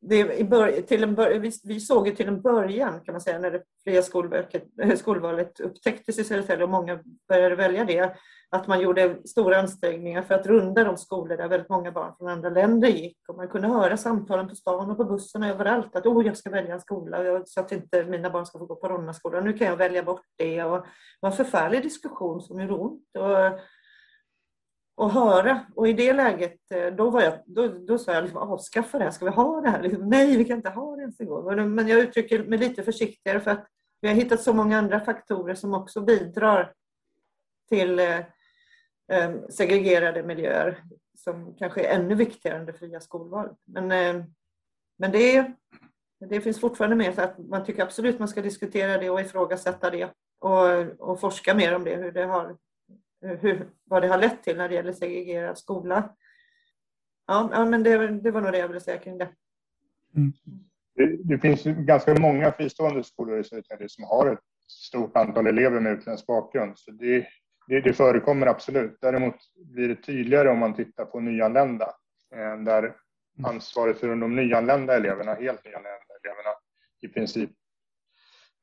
det, i bör, till en bör, vi, vi, såg ju till en början kan man säga när det fria skolvalet upptäcktes i Södertälje och många började välja det att man gjorde stora ansträngningar för att runda de skolor där väldigt många barn från andra länder gick. Och man kunde höra samtalen på stan och på bussen och överallt att oh, jag ska välja en skola så att inte mina barn ska få gå på Ronnaskolan. Nu kan jag välja bort det. Och det var en förfärlig diskussion som gjorde ont. Och, och höra. Och i det läget, eh, då, var jag, då, då sa jag liksom, avskaffa det här, ska vi ha det här? Liksom, Nej, vi kan inte ha det ens en gång. Men jag uttrycker mig lite försiktigare för att vi har hittat så många andra faktorer som också bidrar till eh, eh segregerade miljöer som kanske är ännu viktigare än det fria skolvalet. Men, eh, men det, det finns fortfarande med så att man tycker absolut man ska diskutera det och ifrågasätta det och, och forska mer om det, hur det har, hur, vad det har lett till när det gäller segregerad skola. Ja, ja men det, det var nog det jag ville säga kring det. Mm. Det, det, finns ganska många fristående skolor i Södertälje som har ett stort antal elever med utländsk bakgrund. Så det, det, det förekommer absolut. Däremot blir det tydligare om man tittar på nyanlända. Eh, där ansvaret för de nyanlända eleverna, helt nyanlända eleverna, i princip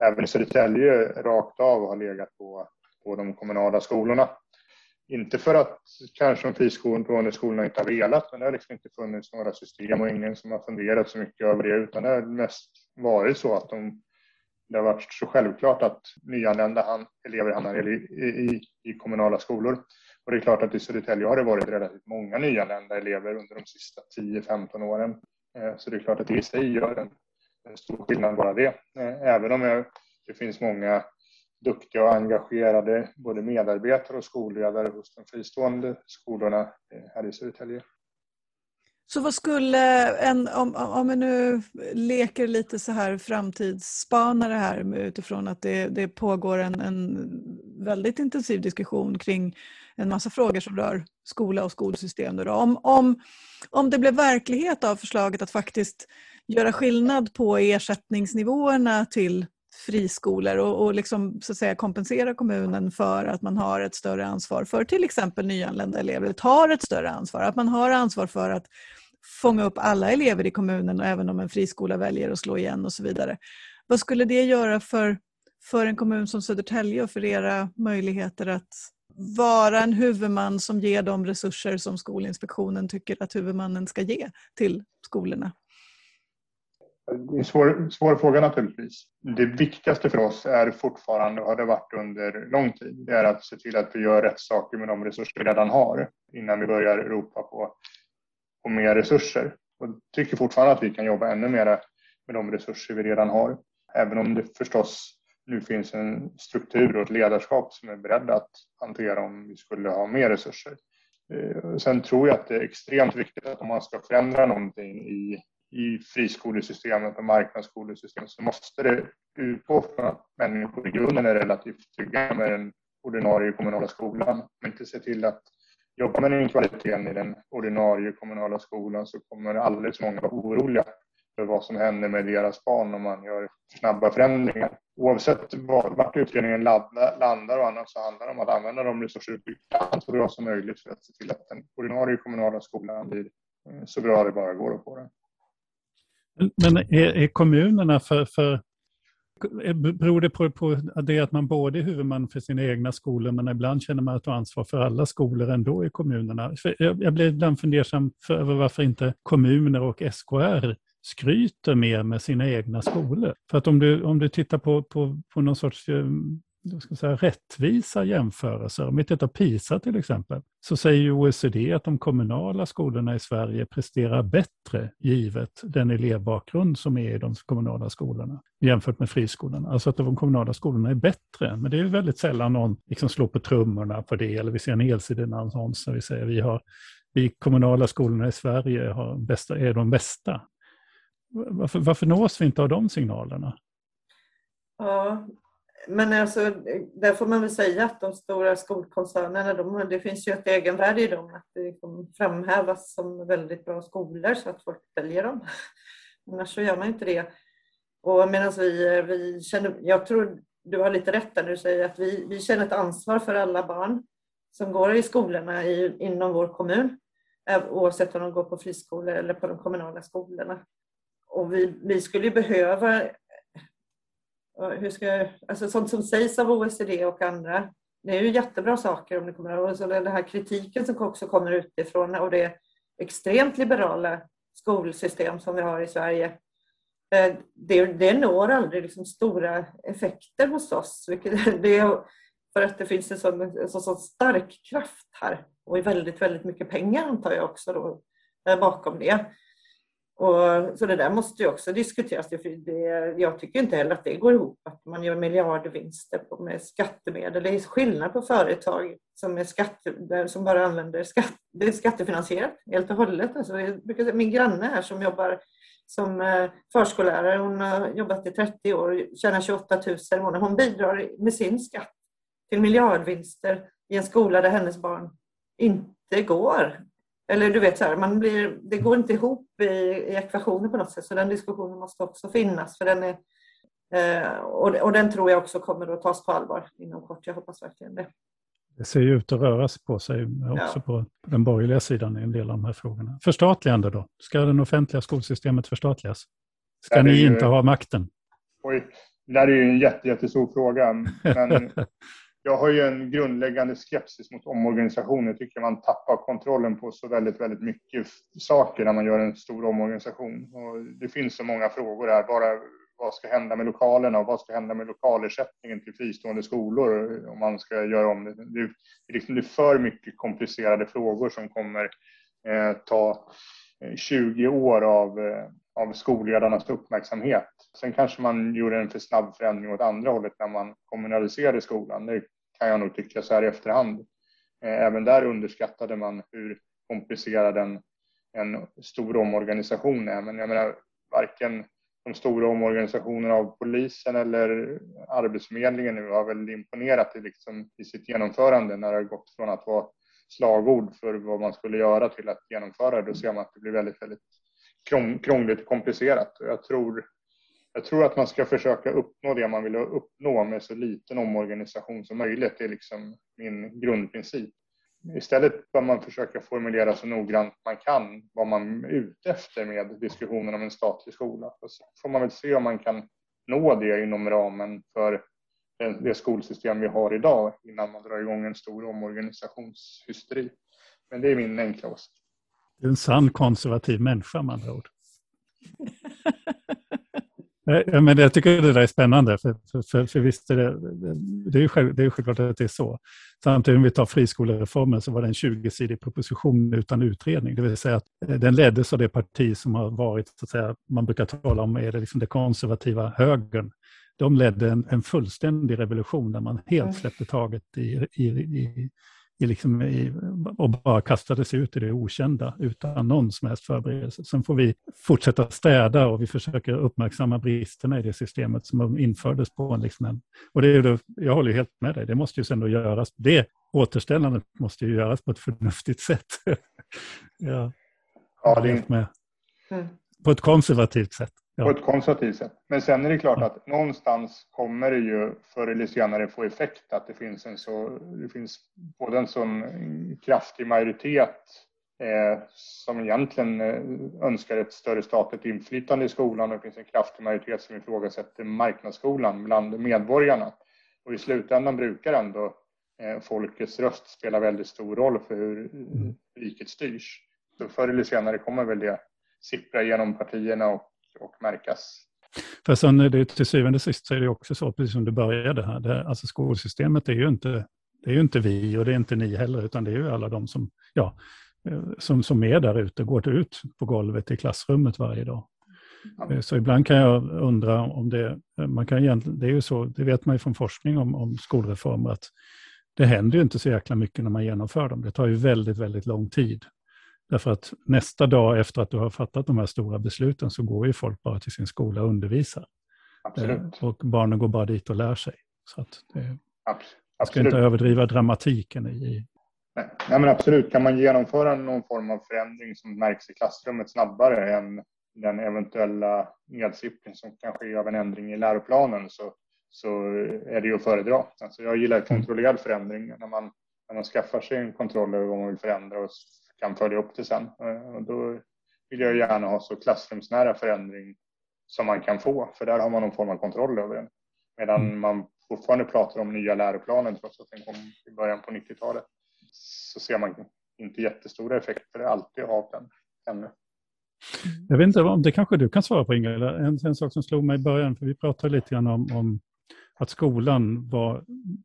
även i Södertälje rakt av har legat på, på de kommunala skolorna. Inte för att kanske de fristående skolorna inte har velat, men det har liksom inte funnits några system och ingen som har funderat så mycket över det, utan det har mest varit så att de det har varit så självklart att nyanlända elever hamnar i, i, i kommunala skolor. Och det är klart att i Södertälje har det varit relativt många nyanlända elever under de sista 10-15 åren. Eh, så det är klart att det i sig gör en, en stor skillnad bara det. Eh, även om jag, det finns många duktiga och engagerade både medarbetare och skolledare hos de fristående skolorna eh, här i Södertälje. Så vad skulle en, om, om vi nu leker lite så här framtidsspanare här utifrån att det, det pågår en, en väldigt intensiv diskussion kring en massa frågor som rör skola och skolsystem. Då. Om, om, om det blev verklighet av förslaget att faktiskt göra skillnad på ersättningsnivåerna till friskolor och, och liksom, så att säga, kompensera kommunen för att man har ett större ansvar för till exempel nyanlända elever, tar ett större ansvar, att man har ansvar för att fånga upp alla elever i kommunen och även om en friskola väljer att slå igen och så vidare. Vad skulle det göra för, för en kommun som Södertälje och för era möjligheter att vara en huvudman som ger de resurser som Skolinspektionen tycker att huvudmannen ska ge till skolorna? Det är en svår, svår fråga naturligtvis. Det viktigaste för oss är fortfarande, och har det varit under lång tid, det är att se till att vi gör rätt saker med de resurser vi redan har innan vi börjar ropa på, på mer resurser. Och tycker fortfarande att vi kan jobba ännu mer med de resurser vi redan har. Även om det förstås nu finns en struktur och ett ledarskap som är beredda att hantera om vi skulle ha mer resurser. Eh, sen tror jag att det är extremt viktigt att om man ska förändra någonting i i friskolesystemet och marknadsskolesystemet så måste det utgå från att människor i grunden är relativt trygga med den ordinarie kommunala skolan. Om inte se till att jobba med den kvaliteten i den ordinarie kommunala skolan så kommer alldeles många vara oroliga för vad som händer med deras barn om man gör snabba förändringar. Oavsett vart utredningen landar och annat så handlar det om att använda de resurser vi kan så bra som möjligt för att se till att den ordinarie kommunala skolan blir eh, så bra det bara går att få den. Men är, är kommunerna för, för Beror det på, på det att man både är huvudman för sina egna skolor men ibland känner man att man har ansvar för alla skolor ändå i kommunerna? För jag, jag blir ibland fundersam över varför inte kommuner och SKR skryter mer med sina egna skolor. För att om du, om du tittar på, på, på någon sorts eh, ska säga, rättvisa jämförelser. Om vi tittar PISA till exempel, så säger ju OECD att de kommunala skolorna i Sverige presterar bättre givet den elevbakgrund som är i de kommunala skolorna jämfört med friskolorna. Alltså att de kommunala skolorna är bättre. Men det är väldigt sällan någon liksom slår på trummorna på det eller vi ser en helsideannons där vi säger vi har vi kommunala skolorna i Sverige har bästa, är de bästa. Varför, varför nås vi inte av de signalerna? Ja, men alltså, där får man väl säga att de stora skolkoncernerna, de, det finns ju ett egenvärde i dem, att det liksom framhävas som väldigt bra skolor så att folk väljer dem. Annars så gör man inte det. Och medan vi, vi känner, jag tror du har lite rätt där när du säger att vi, vi känner ett ansvar för alla barn som går i skolorna i, inom vår kommun, eh, oavsett om de går på friskolor eller på de kommunala skolorna. Och vi, vi skulle behöva hur ska alltså sånt som sägs av OECD och andra, det är ju jättebra saker om det kommer och så den här kritiken som också kommer utifrån och det extremt liberala skolsystem som vi har i Sverige. Eh, det, det når aldrig liksom stora effekter hos oss. Det är för att det finns en sån, en sån, stark kraft här och väldigt, väldigt mycket pengar antar jag också då, eh, bakom det. Och, så det där måste ju också diskuteras. Det, jag tycker inte heller att det går ihop att man gör miljardvinster på, med skattemedel. Det är skillnad på företag som, är skatte, som bara använder skatt, det är skattefinansierat helt och hållet. Alltså, min granne här som jobbar som eh, förskollärare, hon har jobbat i 30 år och tjänar 28 000 i månaden. Hon bidrar med sin skatt till miljardvinster i en skola där hennes barn inte går. Eller du vet, så här, man blir, det går inte ihop i, i ekvationer på något sätt. Så den diskussionen måste också finnas. För den är, eh, och, och den tror jag också kommer att tas på allvar inom kort. Jag hoppas verkligen det. Det ser ju ut att röra sig på sig också ja. på den borgerliga sidan i en del av de här frågorna. Förstatligande då? Ska det offentliga skolsystemet förstatligas? Ska ni ju... inte ha makten? Oj, det där är ju en jätte, jättestor fråga. Men jag har ju en grundläggande skepsis mot omorganisationer. Jag tycker man tappar kontrollen på så väldigt, väldigt mycket saker när man gör en stor omorganisation. Och det finns så många frågor här. Bara vad ska hända med lokalerna och vad ska hända med lokalersättningen till fristående skolor om man ska göra om det. Det är, liksom, det är för mycket komplicerade frågor som kommer eh, ta eh, 20 år av, eh, av skolledarnas uppmärksamhet. Sen kanske man gjorde en för snabb förändring åt andra hållet när man kommunaliserade skolan. Det kan jag nog tycka så här i efterhand. Eh, även där underskattade man hur komplicerad en, en stor omorganisation är. Men jag menar, varken de stora omorganisationerna av polisen eller Arbetsförmedlingen nu har väl imponerat i, liksom, i sitt genomförande när det har gått från att vara slagord för vad man skulle göra till att genomföra det. Då ser man att det blir väldigt, väldigt krångligt och komplicerat. Och jag tror jag tror att man ska försöka uppnå det man vill uppnå med så liten omorganisation som möjligt. Det är liksom min grundprincip. Istället bör man försöka formulera så noggrant man kan vad man är ute efter med diskussionen om en statlig skola. Och så får man väl se om man kan nå det inom ramen för det skolsystem vi har idag innan man drar igång en stor omorganisationshysteri. Men det är min enkla åsikt. Är en sann konservativ människa med andra ord. Ja, men jag tycker det där är spännande, för, för, för, för visst är det, det är ju själv, det är självklart att det är så. Samtidigt om vi tar friskolereformen så var det en 20-sidig proposition utan utredning, det vill säga att eh, den leddes av det parti som har varit, så att säga, man brukar tala om, är det liksom det konservativa högern. De ledde en, en fullständig revolution där man helt mm. släppte taget i, i, i i liksom i, och bara kastade sig ut i det okända utan någon som helst förberedelse. Sen får vi fortsätta städa och vi försöker uppmärksamma bristerna i det systemet som infördes på en... Liksom en och det är då, jag håller helt med dig, det måste ju ändå göras. Det återställandet måste ju göras på ett förnuftigt sätt. ja, ja, det med. Mm. På ett konservativt sätt. Ja. På ett konservativt sätt. Men sen är det klart att någonstans kommer det ju förr eller senare få effekt att det finns en så, det finns både en sån kraftig majoritet eh, som egentligen eh, önskar ett större statligt inflytande i skolan och det finns en kraftig majoritet som ifrågasätter marknadsskolan bland medborgarna. Och i slutändan brukar ändå eh, folkets röst spela väldigt stor roll för hur mm. riket styrs. Så förr eller senare kommer väl det sippra genom partierna och och märkas. För sen är det till syvende och sist så är det också så, precis som du började här, det, alltså skolsystemet är ju inte, det är ju inte vi och det är inte ni heller, utan det är ju alla de som, ja, eh, som, som är där ute, går ut på golvet i klassrummet varje dag. Eh, så ibland kan jag undra om det, man kan egentligen, det är ju så, det vet man ju från forskning om, om skolreformer, att det händer ju inte så jäkla mycket när man genomför dem. Det tar ju väldigt, väldigt lång tid. Därför att nästa dag efter att du har fattat de här stora besluten så går ju folk bara till sin skola och undervisar. Absolut. Eh, och barnen går bara dit och lär sig. Så att det, Absolut. Jag ska inte överdriva dramatiken i... Nej. Nej, men absolut. Kan man genomföra någon form av förändring som märks i klassrummet snabbare än den eventuella nedsippring som kan ske av en ändring i läroplanen så, så är det ju att föredra. Alltså jag gillar kontrollerad förändring när man, när man skaffar sig en kontroll över vad man vill förändra och kan följa upp det sen. Och då vill jag gärna ha så klassrumsnära förändring som man kan få, för där har man någon form av kontroll över den. Medan mm. man fortfarande pratar om nya läroplanen trots att den kom i början på 90-talet så ser man inte jättestora effekter alltid av den ännu. Jag vet inte om det kanske du kan svara på Ingela. En, en sak som slog mig i början, för vi pratade lite grann om, om att skolan var,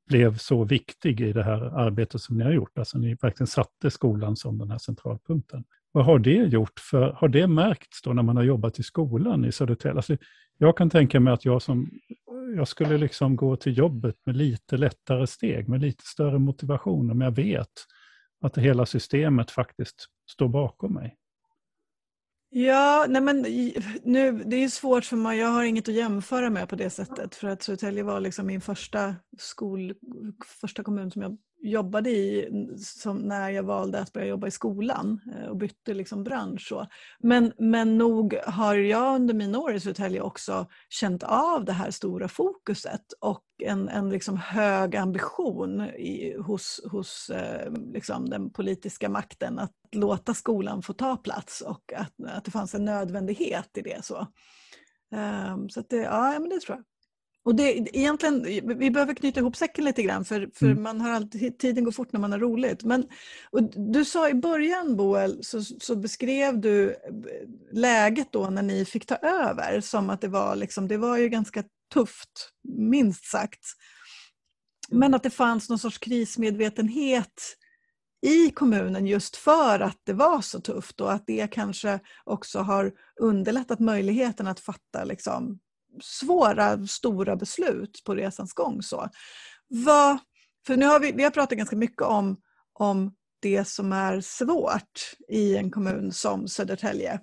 blev så viktig i det här arbetet som ni har gjort. Alltså ni verkligen satte skolan som den här centralpunkten. Vad har det gjort? För, har det märkts då när man har jobbat i skolan i Södertälje? Alltså, jag kan tänka mig att jag som jag skulle liksom gå till jobbet med lite lättare steg, med lite större motivation om jag vet att hela systemet faktiskt står bakom mig. Ja, nej men nu, det är svårt för mig, jag har inget att jämföra med på det sättet. För att Södertälje var liksom min första skol, första kommun som jag jobbade i som när jag valde att börja jobba i skolan eh, och bytte liksom bransch. Så. Men, men nog har jag under mina år i Södertälje också känt av det här stora fokuset och en, en liksom hög ambition i, hos, hos eh, liksom den politiska makten att låta skolan få ta plats och att, att det fanns en nödvändighet i det. Så, ehm, så det, ja, men det tror jag. Och det, egentligen, vi behöver knyta ihop säcken lite grann för, för mm. man har alltid, tiden går fort när man har roligt. Men, du sa i början Boel, så, så, beskrev du läget då när ni fick ta över som att det var, liksom, det var ju ganska tufft, minst sagt. Men att det fanns någon sorts krismedvetenhet i kommunen just för att det var så tufft och att det kanske också har underlättat möjligheten att fatta liksom, svåra, stora beslut på resans gång. Så. Vad, för nu har vi, vi har pratat ganska mycket om, om det som är svårt i en kommun som Södertälje.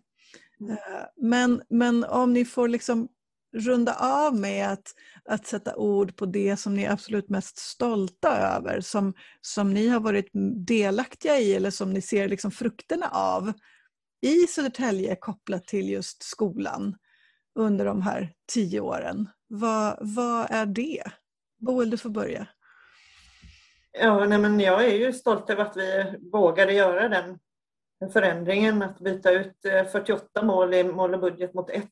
Mm. Eh, men, men om ni får liksom runda av med att, att sätta ord på det som ni är absolut mest stolta över, som, som ni har varit delaktiga i eller som ni ser liksom frukterna av i Södertälje kopplat till just skolan under de här tio åren. Vad, vad är det? Boel, du får börja. Ja, nej men jag är ju stolt över att vi vågade göra den förändringen att byta ut eh, 48 mål i mål och budget mot ett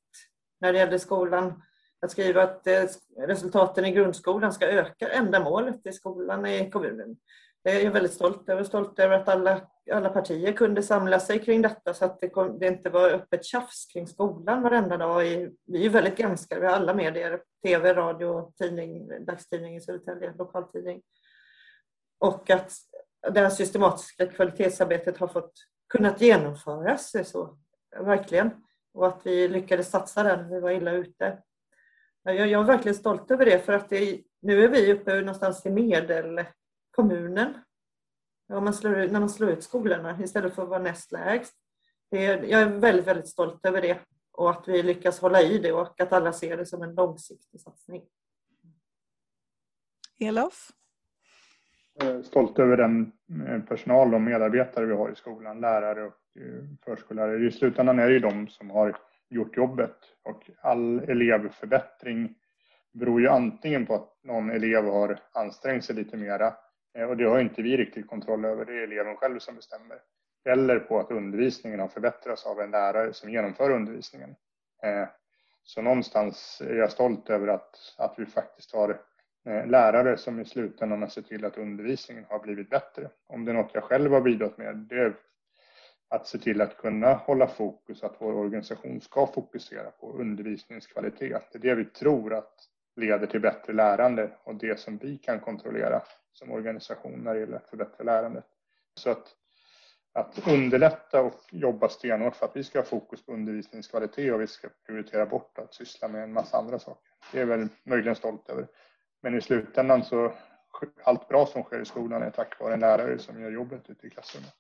när det gällde skolan. Att skriva att eh, resultaten i grundskolan ska öka, ändamålet i skolan i kommunen. Eh, det är jag väldigt stolt över. Stolt över att alla, alla partier kunde samla sig kring detta så att det, kom, det inte var öppet tjafs kring skolan varenda dag. I, vi är väldigt granskade, vi har alla medier, tv, radio, tidning, dagstidning i Södertälje, lokaltidning. Och att det här systematiska kvalitetsarbetet har fått kunnat genomföras. Så, verkligen. Och att vi lyckades satsa där när vi var illa ute. Jag, jag är verkligen stolt över det för att det, nu är vi uppe någonstans i medel medelkommunen. Ja, man slår, när man slår ut skolorna istället för att vara näst lägst. Det, jag är väldigt, väldigt stolt över det och att vi lyckas hålla i det och att alla ser det som en långsiktig satsning. Elof? Stolt över den eh, personal och medarbetare vi har i skolan, lärare och eh, förskollärare. I slutändan är det ju de som har gjort jobbet och all elevförbättring beror ju antingen på att någon elev har ansträngt sig lite mera Eh, och det har inte vi riktigt kontroll över, det är eleven själv som bestämmer. Eller på att undervisningen har förbättrats av en lärare som genomför undervisningen. Eh, så någonstans är jag stolt över att, att vi faktiskt har eh, lärare som i slutändan har sett till att undervisningen har blivit bättre. Om det är något jag själv har bidragit med, det är att se till att kunna hålla fokus, att vår organisation ska fokusera på undervisningskvalitet. Det är det vi tror att leder till bättre lärande och det som vi kan kontrollera som organisation när det gäller att förbättra lärandet. Så att, att underlätta och jobba stenhårt för att vi ska ha fokus på undervisningskvalitet och vi ska prioritera bort att syssla med en massa andra saker. Det är väl möjligen stolt över. Men i slutändan så allt bra som sker i skolan är tack vare en lärare som gör jobbet ute i klassrummet.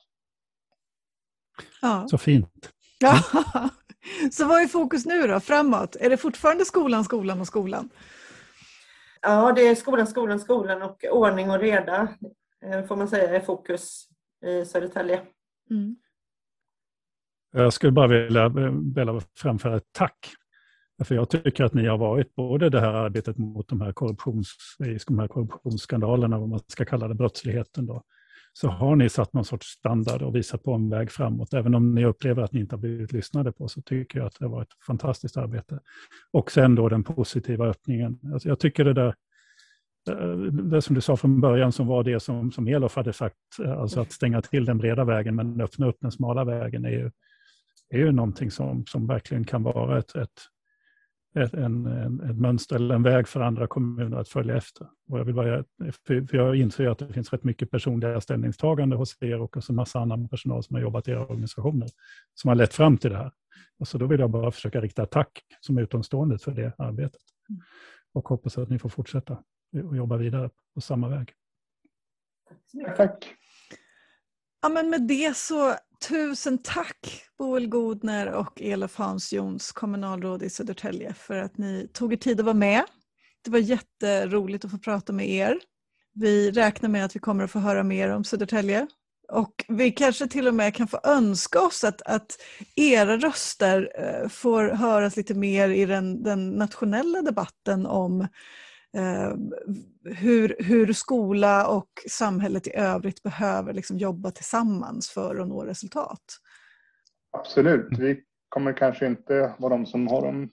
Ja. Så fint. Ja. Så vad är fokus nu då, framåt? Är det fortfarande skolan, skolan och skolan? Ja, det är skolan, skolan, skolan och ordning och reda eh, får man säga är fokus i Södertälje. Mm. Jag skulle bara vilja, vilja framföra ett tack. För jag tycker att ni har varit både det här arbetet mot de här, korruptions, de här korruptionsskandalerna, vad man ska kalla det, brottsligheten då, så har ni satt någon sorts standard och visat på en väg framåt. Även om ni upplever att ni inte har blivit lyssnade på så tycker jag att det var ett fantastiskt arbete. Och sen då den positiva öppningen. Alltså jag tycker det där, eh, det som du sa från början som var det som, som Elof hade sagt, eh, alltså att stänga till den breda vägen men öppna upp den smala vägen är ju, är ju någonting som, som verkligen kan vara ett, ett ett, en, en, ett mönster eller en väg för andra kommuner att följa efter. Och jag, vill bara, för jag inser att det finns rätt mycket personliga ställningstagande hos er och en massa annan personal som har jobbat i era organisationer som har lett fram till det här. Och så då vill jag bara försöka rikta tack som utomstående för det arbetet. Mm. Och hoppas att ni får fortsätta och jobba vidare på samma väg. Tack. Ja, men med det så tusen tack Boel Godner och Elof Hans Jons, kommunalråd i Södertälje, för att ni tog er tid att vara med. Det var jätteroligt att få prata med er. Vi räknar med att vi kommer att få höra mer om Södertälje. Och vi kanske till och med kan få önska oss att, att era röster eh, får höras lite mer i den, den nationella debatten om eh, hur, hur skola och samhället i övrigt behöver liksom jobba tillsammans för att nå resultat. Absolut. Vi kommer kanske inte vara de som har de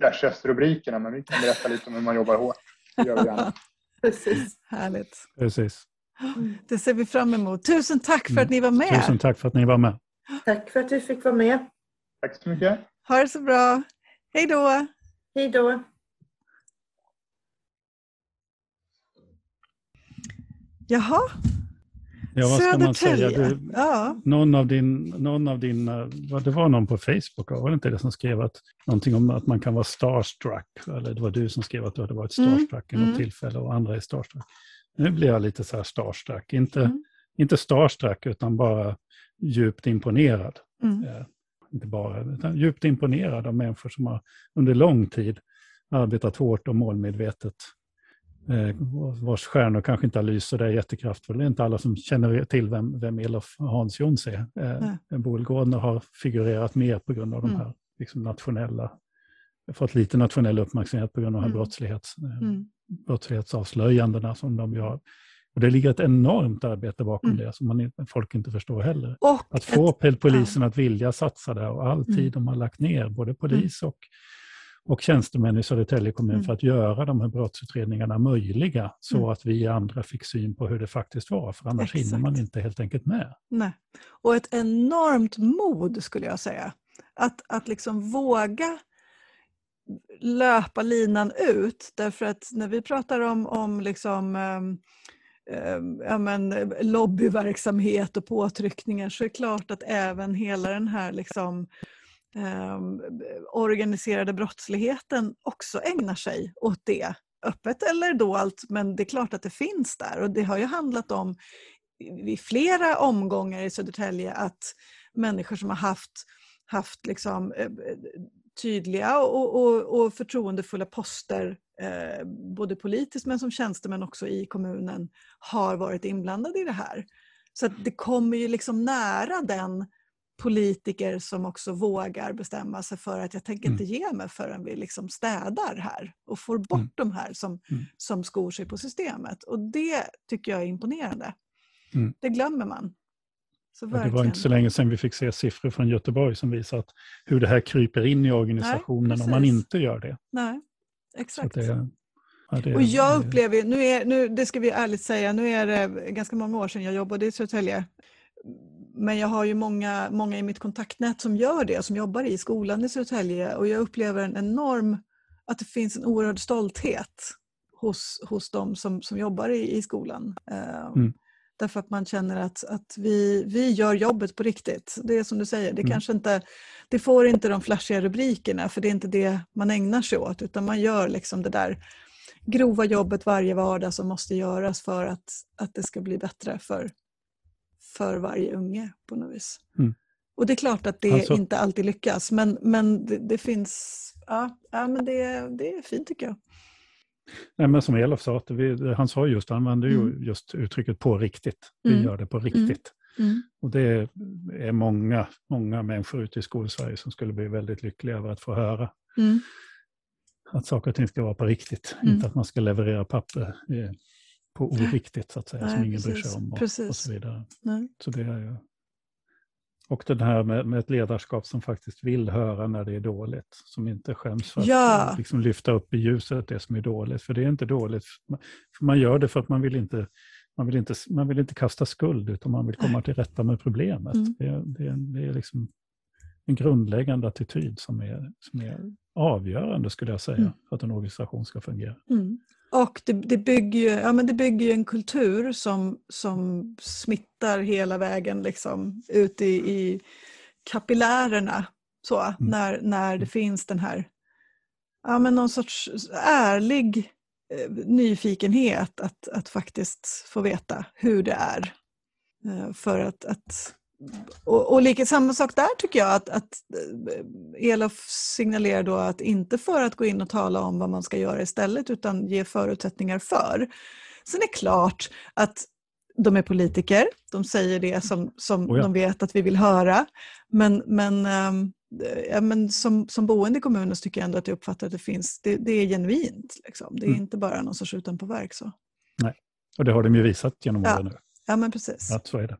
flashigaste rubrikerna men vi kan berätta lite om hur man jobbar hårt. Det gör vi gärna. Precis. Härligt. Precis. Det ser vi fram emot. Tusen tack för att ni var med. Tusen tack för att ni var med. Tack för att du fick vara med. Tack så mycket. Ha det så bra. Hej då. Hej då. Jaha. Ja, vad ska man säga? Du, ja. någon, av din, någon av dina, det var någon på Facebook, var det inte det som skrev att, någonting om att man kan vara starstruck? Eller det var du som skrev att du hade varit mm. starstruck mm. i något mm. tillfälle och andra är starstruck. Nu blir jag lite så här starstruck, inte, mm. inte starstruck utan bara djupt imponerad. Mm. Eh, inte bara, utan djupt imponerad av människor som har under lång tid arbetat hårt och målmedvetet eh, vars stjärnor kanske inte har lyst så där jättekraftfullt. Det är inte alla som känner till vem, vem Elof Hans Jons är. Eh, Boel Gårdner har figurerat mer på grund av mm. de här liksom, nationella, fått lite nationell uppmärksamhet på grund av de här mm. brottslighets, eh, mm. brottslighetsavslöjandena som de gör. Och det ligger ett enormt arbete bakom mm. det som man, folk inte förstår heller. Och att få ett, polisen ja. att vilja satsa där och all tid mm. de har lagt ner, både polis och och tjänstemän i Södertälje kommun mm. för att göra de här brottsutredningarna möjliga så mm. att vi andra fick syn på hur det faktiskt var, för annars Exakt. hinner man inte helt enkelt med. Nej. Och ett enormt mod skulle jag säga. Att, att liksom våga löpa linan ut, därför att när vi pratar om, om liksom, äh, ja, men, lobbyverksamhet och påtryckningar så är det klart att även hela den här liksom, eh, organiserade brottsligheten också ägnar sig åt det. Öppet eller dolt, men det är klart att det finns där. Och det har ju handlat om i flera omgångar i Södertälje att människor som har haft, haft liksom, eh, eh tydliga och, och, och förtroendefulla poster eh, både politiskt men som tjänstemän också i kommunen har varit inblandade i det här. Så det kommer ju liksom nära den politiker som också vågar bestämma sig för att jag tänker inte mm. ge mig förrän vi liksom städar här och får bort mm. de här som, mm. som skor sig på systemet. Och det tycker jag är imponerande. Mm. Det glömmer man. Ja, det var inte så länge sedan vi fick se siffror från Göteborg som visar att hur det här kryper in i organisationen Nej, om man inte gör det. Nej, exakt. Det, ja, det, och jag upplever, nu är, nu, det ska vi ärligt säga, nu är det ganska många år sedan jag jobbade i Södertälje men jag har ju många, många i mitt kontaktnät som gör det, som jobbar i skolan i Södertälje och jag upplever en enorm, att det finns en oerhörd stolthet hos, hos de som, som jobbar i, i skolan. Eh, Mm. Därför att man känner att, att vi, vi gör jobbet på riktigt. Det är som du säger, det, Mm. kanske inte, det får inte de flashiga rubrikerna för det är inte det man ägnar sig åt utan man gör liksom det där grova jobbet varje vardag som måste göras för att, att det ska bli bättre för, för varje unge på något vis. Mm. Och det är klart att det Alltså- inte alltid lyckas men, men det, det finns, ja, ja men det, det är fint tycker jag. Nej, men som Elof sa, att vi, han sa just, han använde ju Mm. just uttrycket på riktigt. Vi Mm. gör det på riktigt. Mm. Och det är många, många människor ute i skolsverige som skulle bli väldigt lyckliga över att få höra Mm. att saker och ting ska vara på riktigt. Mm. Inte att man ska leverera papper på oriktigt, så att säga, som Nej, ingen bryr precis. sig om och, och så vidare. Nej. Så det är ju... Och det här med, med ett ledarskap som faktiskt vill höra när det är dåligt. Som inte skäms för att Ja. eh, liksom lyfta upp i ljuset det som är dåligt. För det är inte dåligt. För man gör det för att man vill inte, man vill inte, man vill inte kasta skuld utan man vill komma till rätta med problemet. Mm. Det, är- det, är- det är liksom en grundläggande attityd som är, som är avgörande skulle jag säga Mm. för att en organisation ska fungera. Mm. Och det, det, bygger ju, ja, men det bygger en kultur som, som smittar hela vägen liksom, ut i, i kapillärerna. Så, när, när det finns den här, ja, men någon sorts ärlig eh, nyfikenhet att, att faktiskt få veta hur det är. Eh, för att, att och, och lika, samma sak där tycker jag att, att eh, Elof signalerar då att inte för att gå in och tala om vad man ska göra istället utan ge förutsättningar för. Sen är det klart att de är politiker, de säger det som, som Oh ja. de vet att vi vill höra. Men, men, ehm, ja, men som, som boende i kommunen så tycker jag ändå att jag uppfattar att det finns, det, det är genuint. Liksom. Det är Mm. inte bara någon sorts utanpåverk. Så. Och det har de ju visat genom Ja. åren nu. Ja men precis. Att så är det.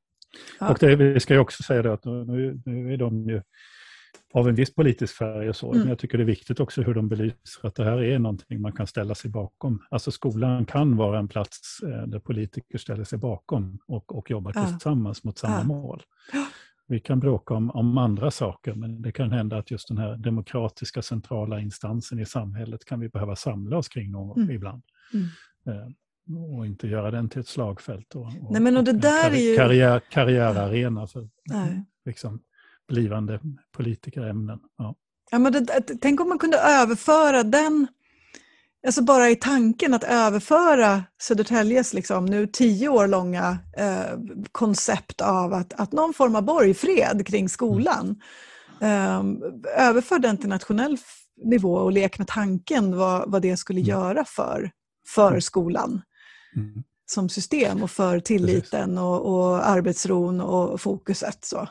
Ja. Och det, vi ska ju också säga det att nu, nu är de ju av en viss politisk färg och så, Mm. men jag tycker det är viktigt också hur de belyser att det här är någonting man kan ställa sig bakom. Alltså skolan kan vara en plats eh, där politiker ställer sig bakom och, och jobbar Ja. tillsammans mot samma Ja. mål. Vi kan bråka om, om andra saker, men det kan hända att just den här demokratiska centrala instansen i samhället kan vi behöva samla oss kring någon Mm. ibland. Mm. Och inte göra den till ett slagfält och, och, Nej, men och det där är ju- karriär, karriärarena för Nej. liksom, blivande politikerämnen. Ja. Ja, men det, tänk om man kunde överföra den, alltså bara i tanken att överföra Södertäljes liksom, nu tio år långa eh, koncept av att, att någon form av borgfred kring skolan. Eh, överför den till nationell nivå och lek med tanken vad, vad det skulle Mm. göra för, för Mm. skolan Mm. som system och för tilliten och, och arbetsron och fokuset. Så.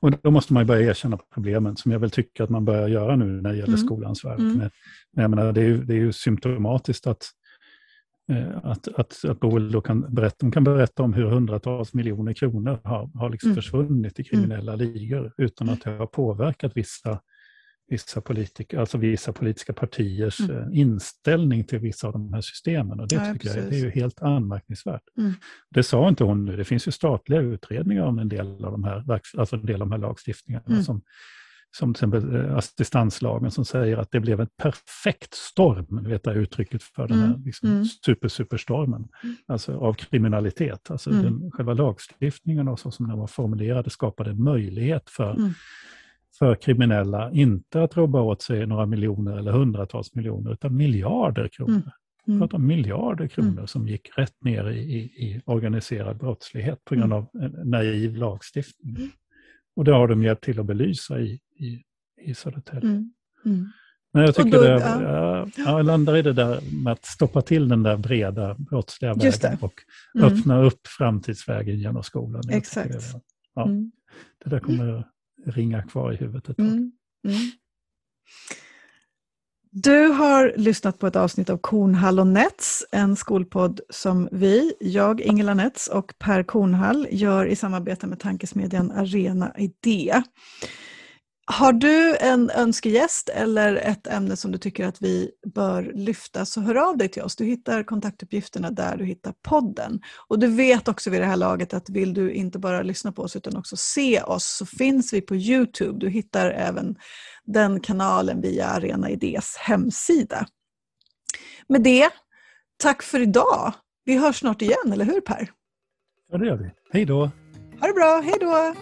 Och då måste man ju börja erkänna problemen, som jag väl tycker att man börjar göra nu när det gäller Mm. skolans värld. Mm. Men, jag menar, det, är ju, det är ju symptomatiskt att, eh, att, att, att Boel då kan berätta, de kan berätta om hur hundratals miljoner kronor har, har liksom Mm. försvunnit i kriminella ligor utan att det har påverkat vissa, vissa, politiker, alltså vissa politiska partiers Mm. eh, inställning till vissa av de här systemen. Och det Ja, tycker jag precis. det är ju helt anmärkningsvärt. Mm. Det sa inte hon nu. Det finns ju statliga utredningar om en del av de här, alltså en del av de här lagstiftningarna. Mm. Som, som till exempel eh, assistanslagen som säger att det blev en perfekt storm, vet här uttrycket för den här Mm. liksom, Mm. super, superstormen, alltså av kriminalitet. Alltså Mm. den, själva lagstiftningen och så som den var formulerad skapade möjlighet för, Mm. För kriminella, inte att robba åt sig några miljoner eller hundratals miljoner, utan miljarder kronor. Mm. Mm. pratar om miljarder kronor Mm. som gick rätt ner i, i, i organiserad brottslighet på grund Mm. av en naiv lagstiftning. Mm. Och det har de hjälpt till att belysa i, i, i Södertälje. Mm. Mm. Men jag tycker då- det, ja. ja. Ja, jag landar i det där med att stoppa till den där breda brottsliga vägen och Mm. öppna upp framtidsvägen genom skolan. Jag Exakt. Det, ja. Mm. det där kommer ringa kvar i huvudet ett tag. Mm. Mm. Du har lyssnat på ett avsnitt av Kornhall och Nets, en skolpodd som vi, jag Ingela Nets och Per Kornhall gör i samarbete med tankesmedjan Arena Idé. Har du en önskegäst eller ett ämne som du tycker att vi bör lyfta så hör av dig till oss. Du hittar kontaktuppgifterna där du hittar podden. Och du vet också vid det här laget att vill du inte bara lyssna på oss utan också se oss så finns vi på Youtube. Du hittar även den kanalen via Arena Idés hemsida. Med det, tack för idag. Vi hörs snart igen, eller hur Per? Ja, det gör vi. Hej då! Ha det bra, hej då!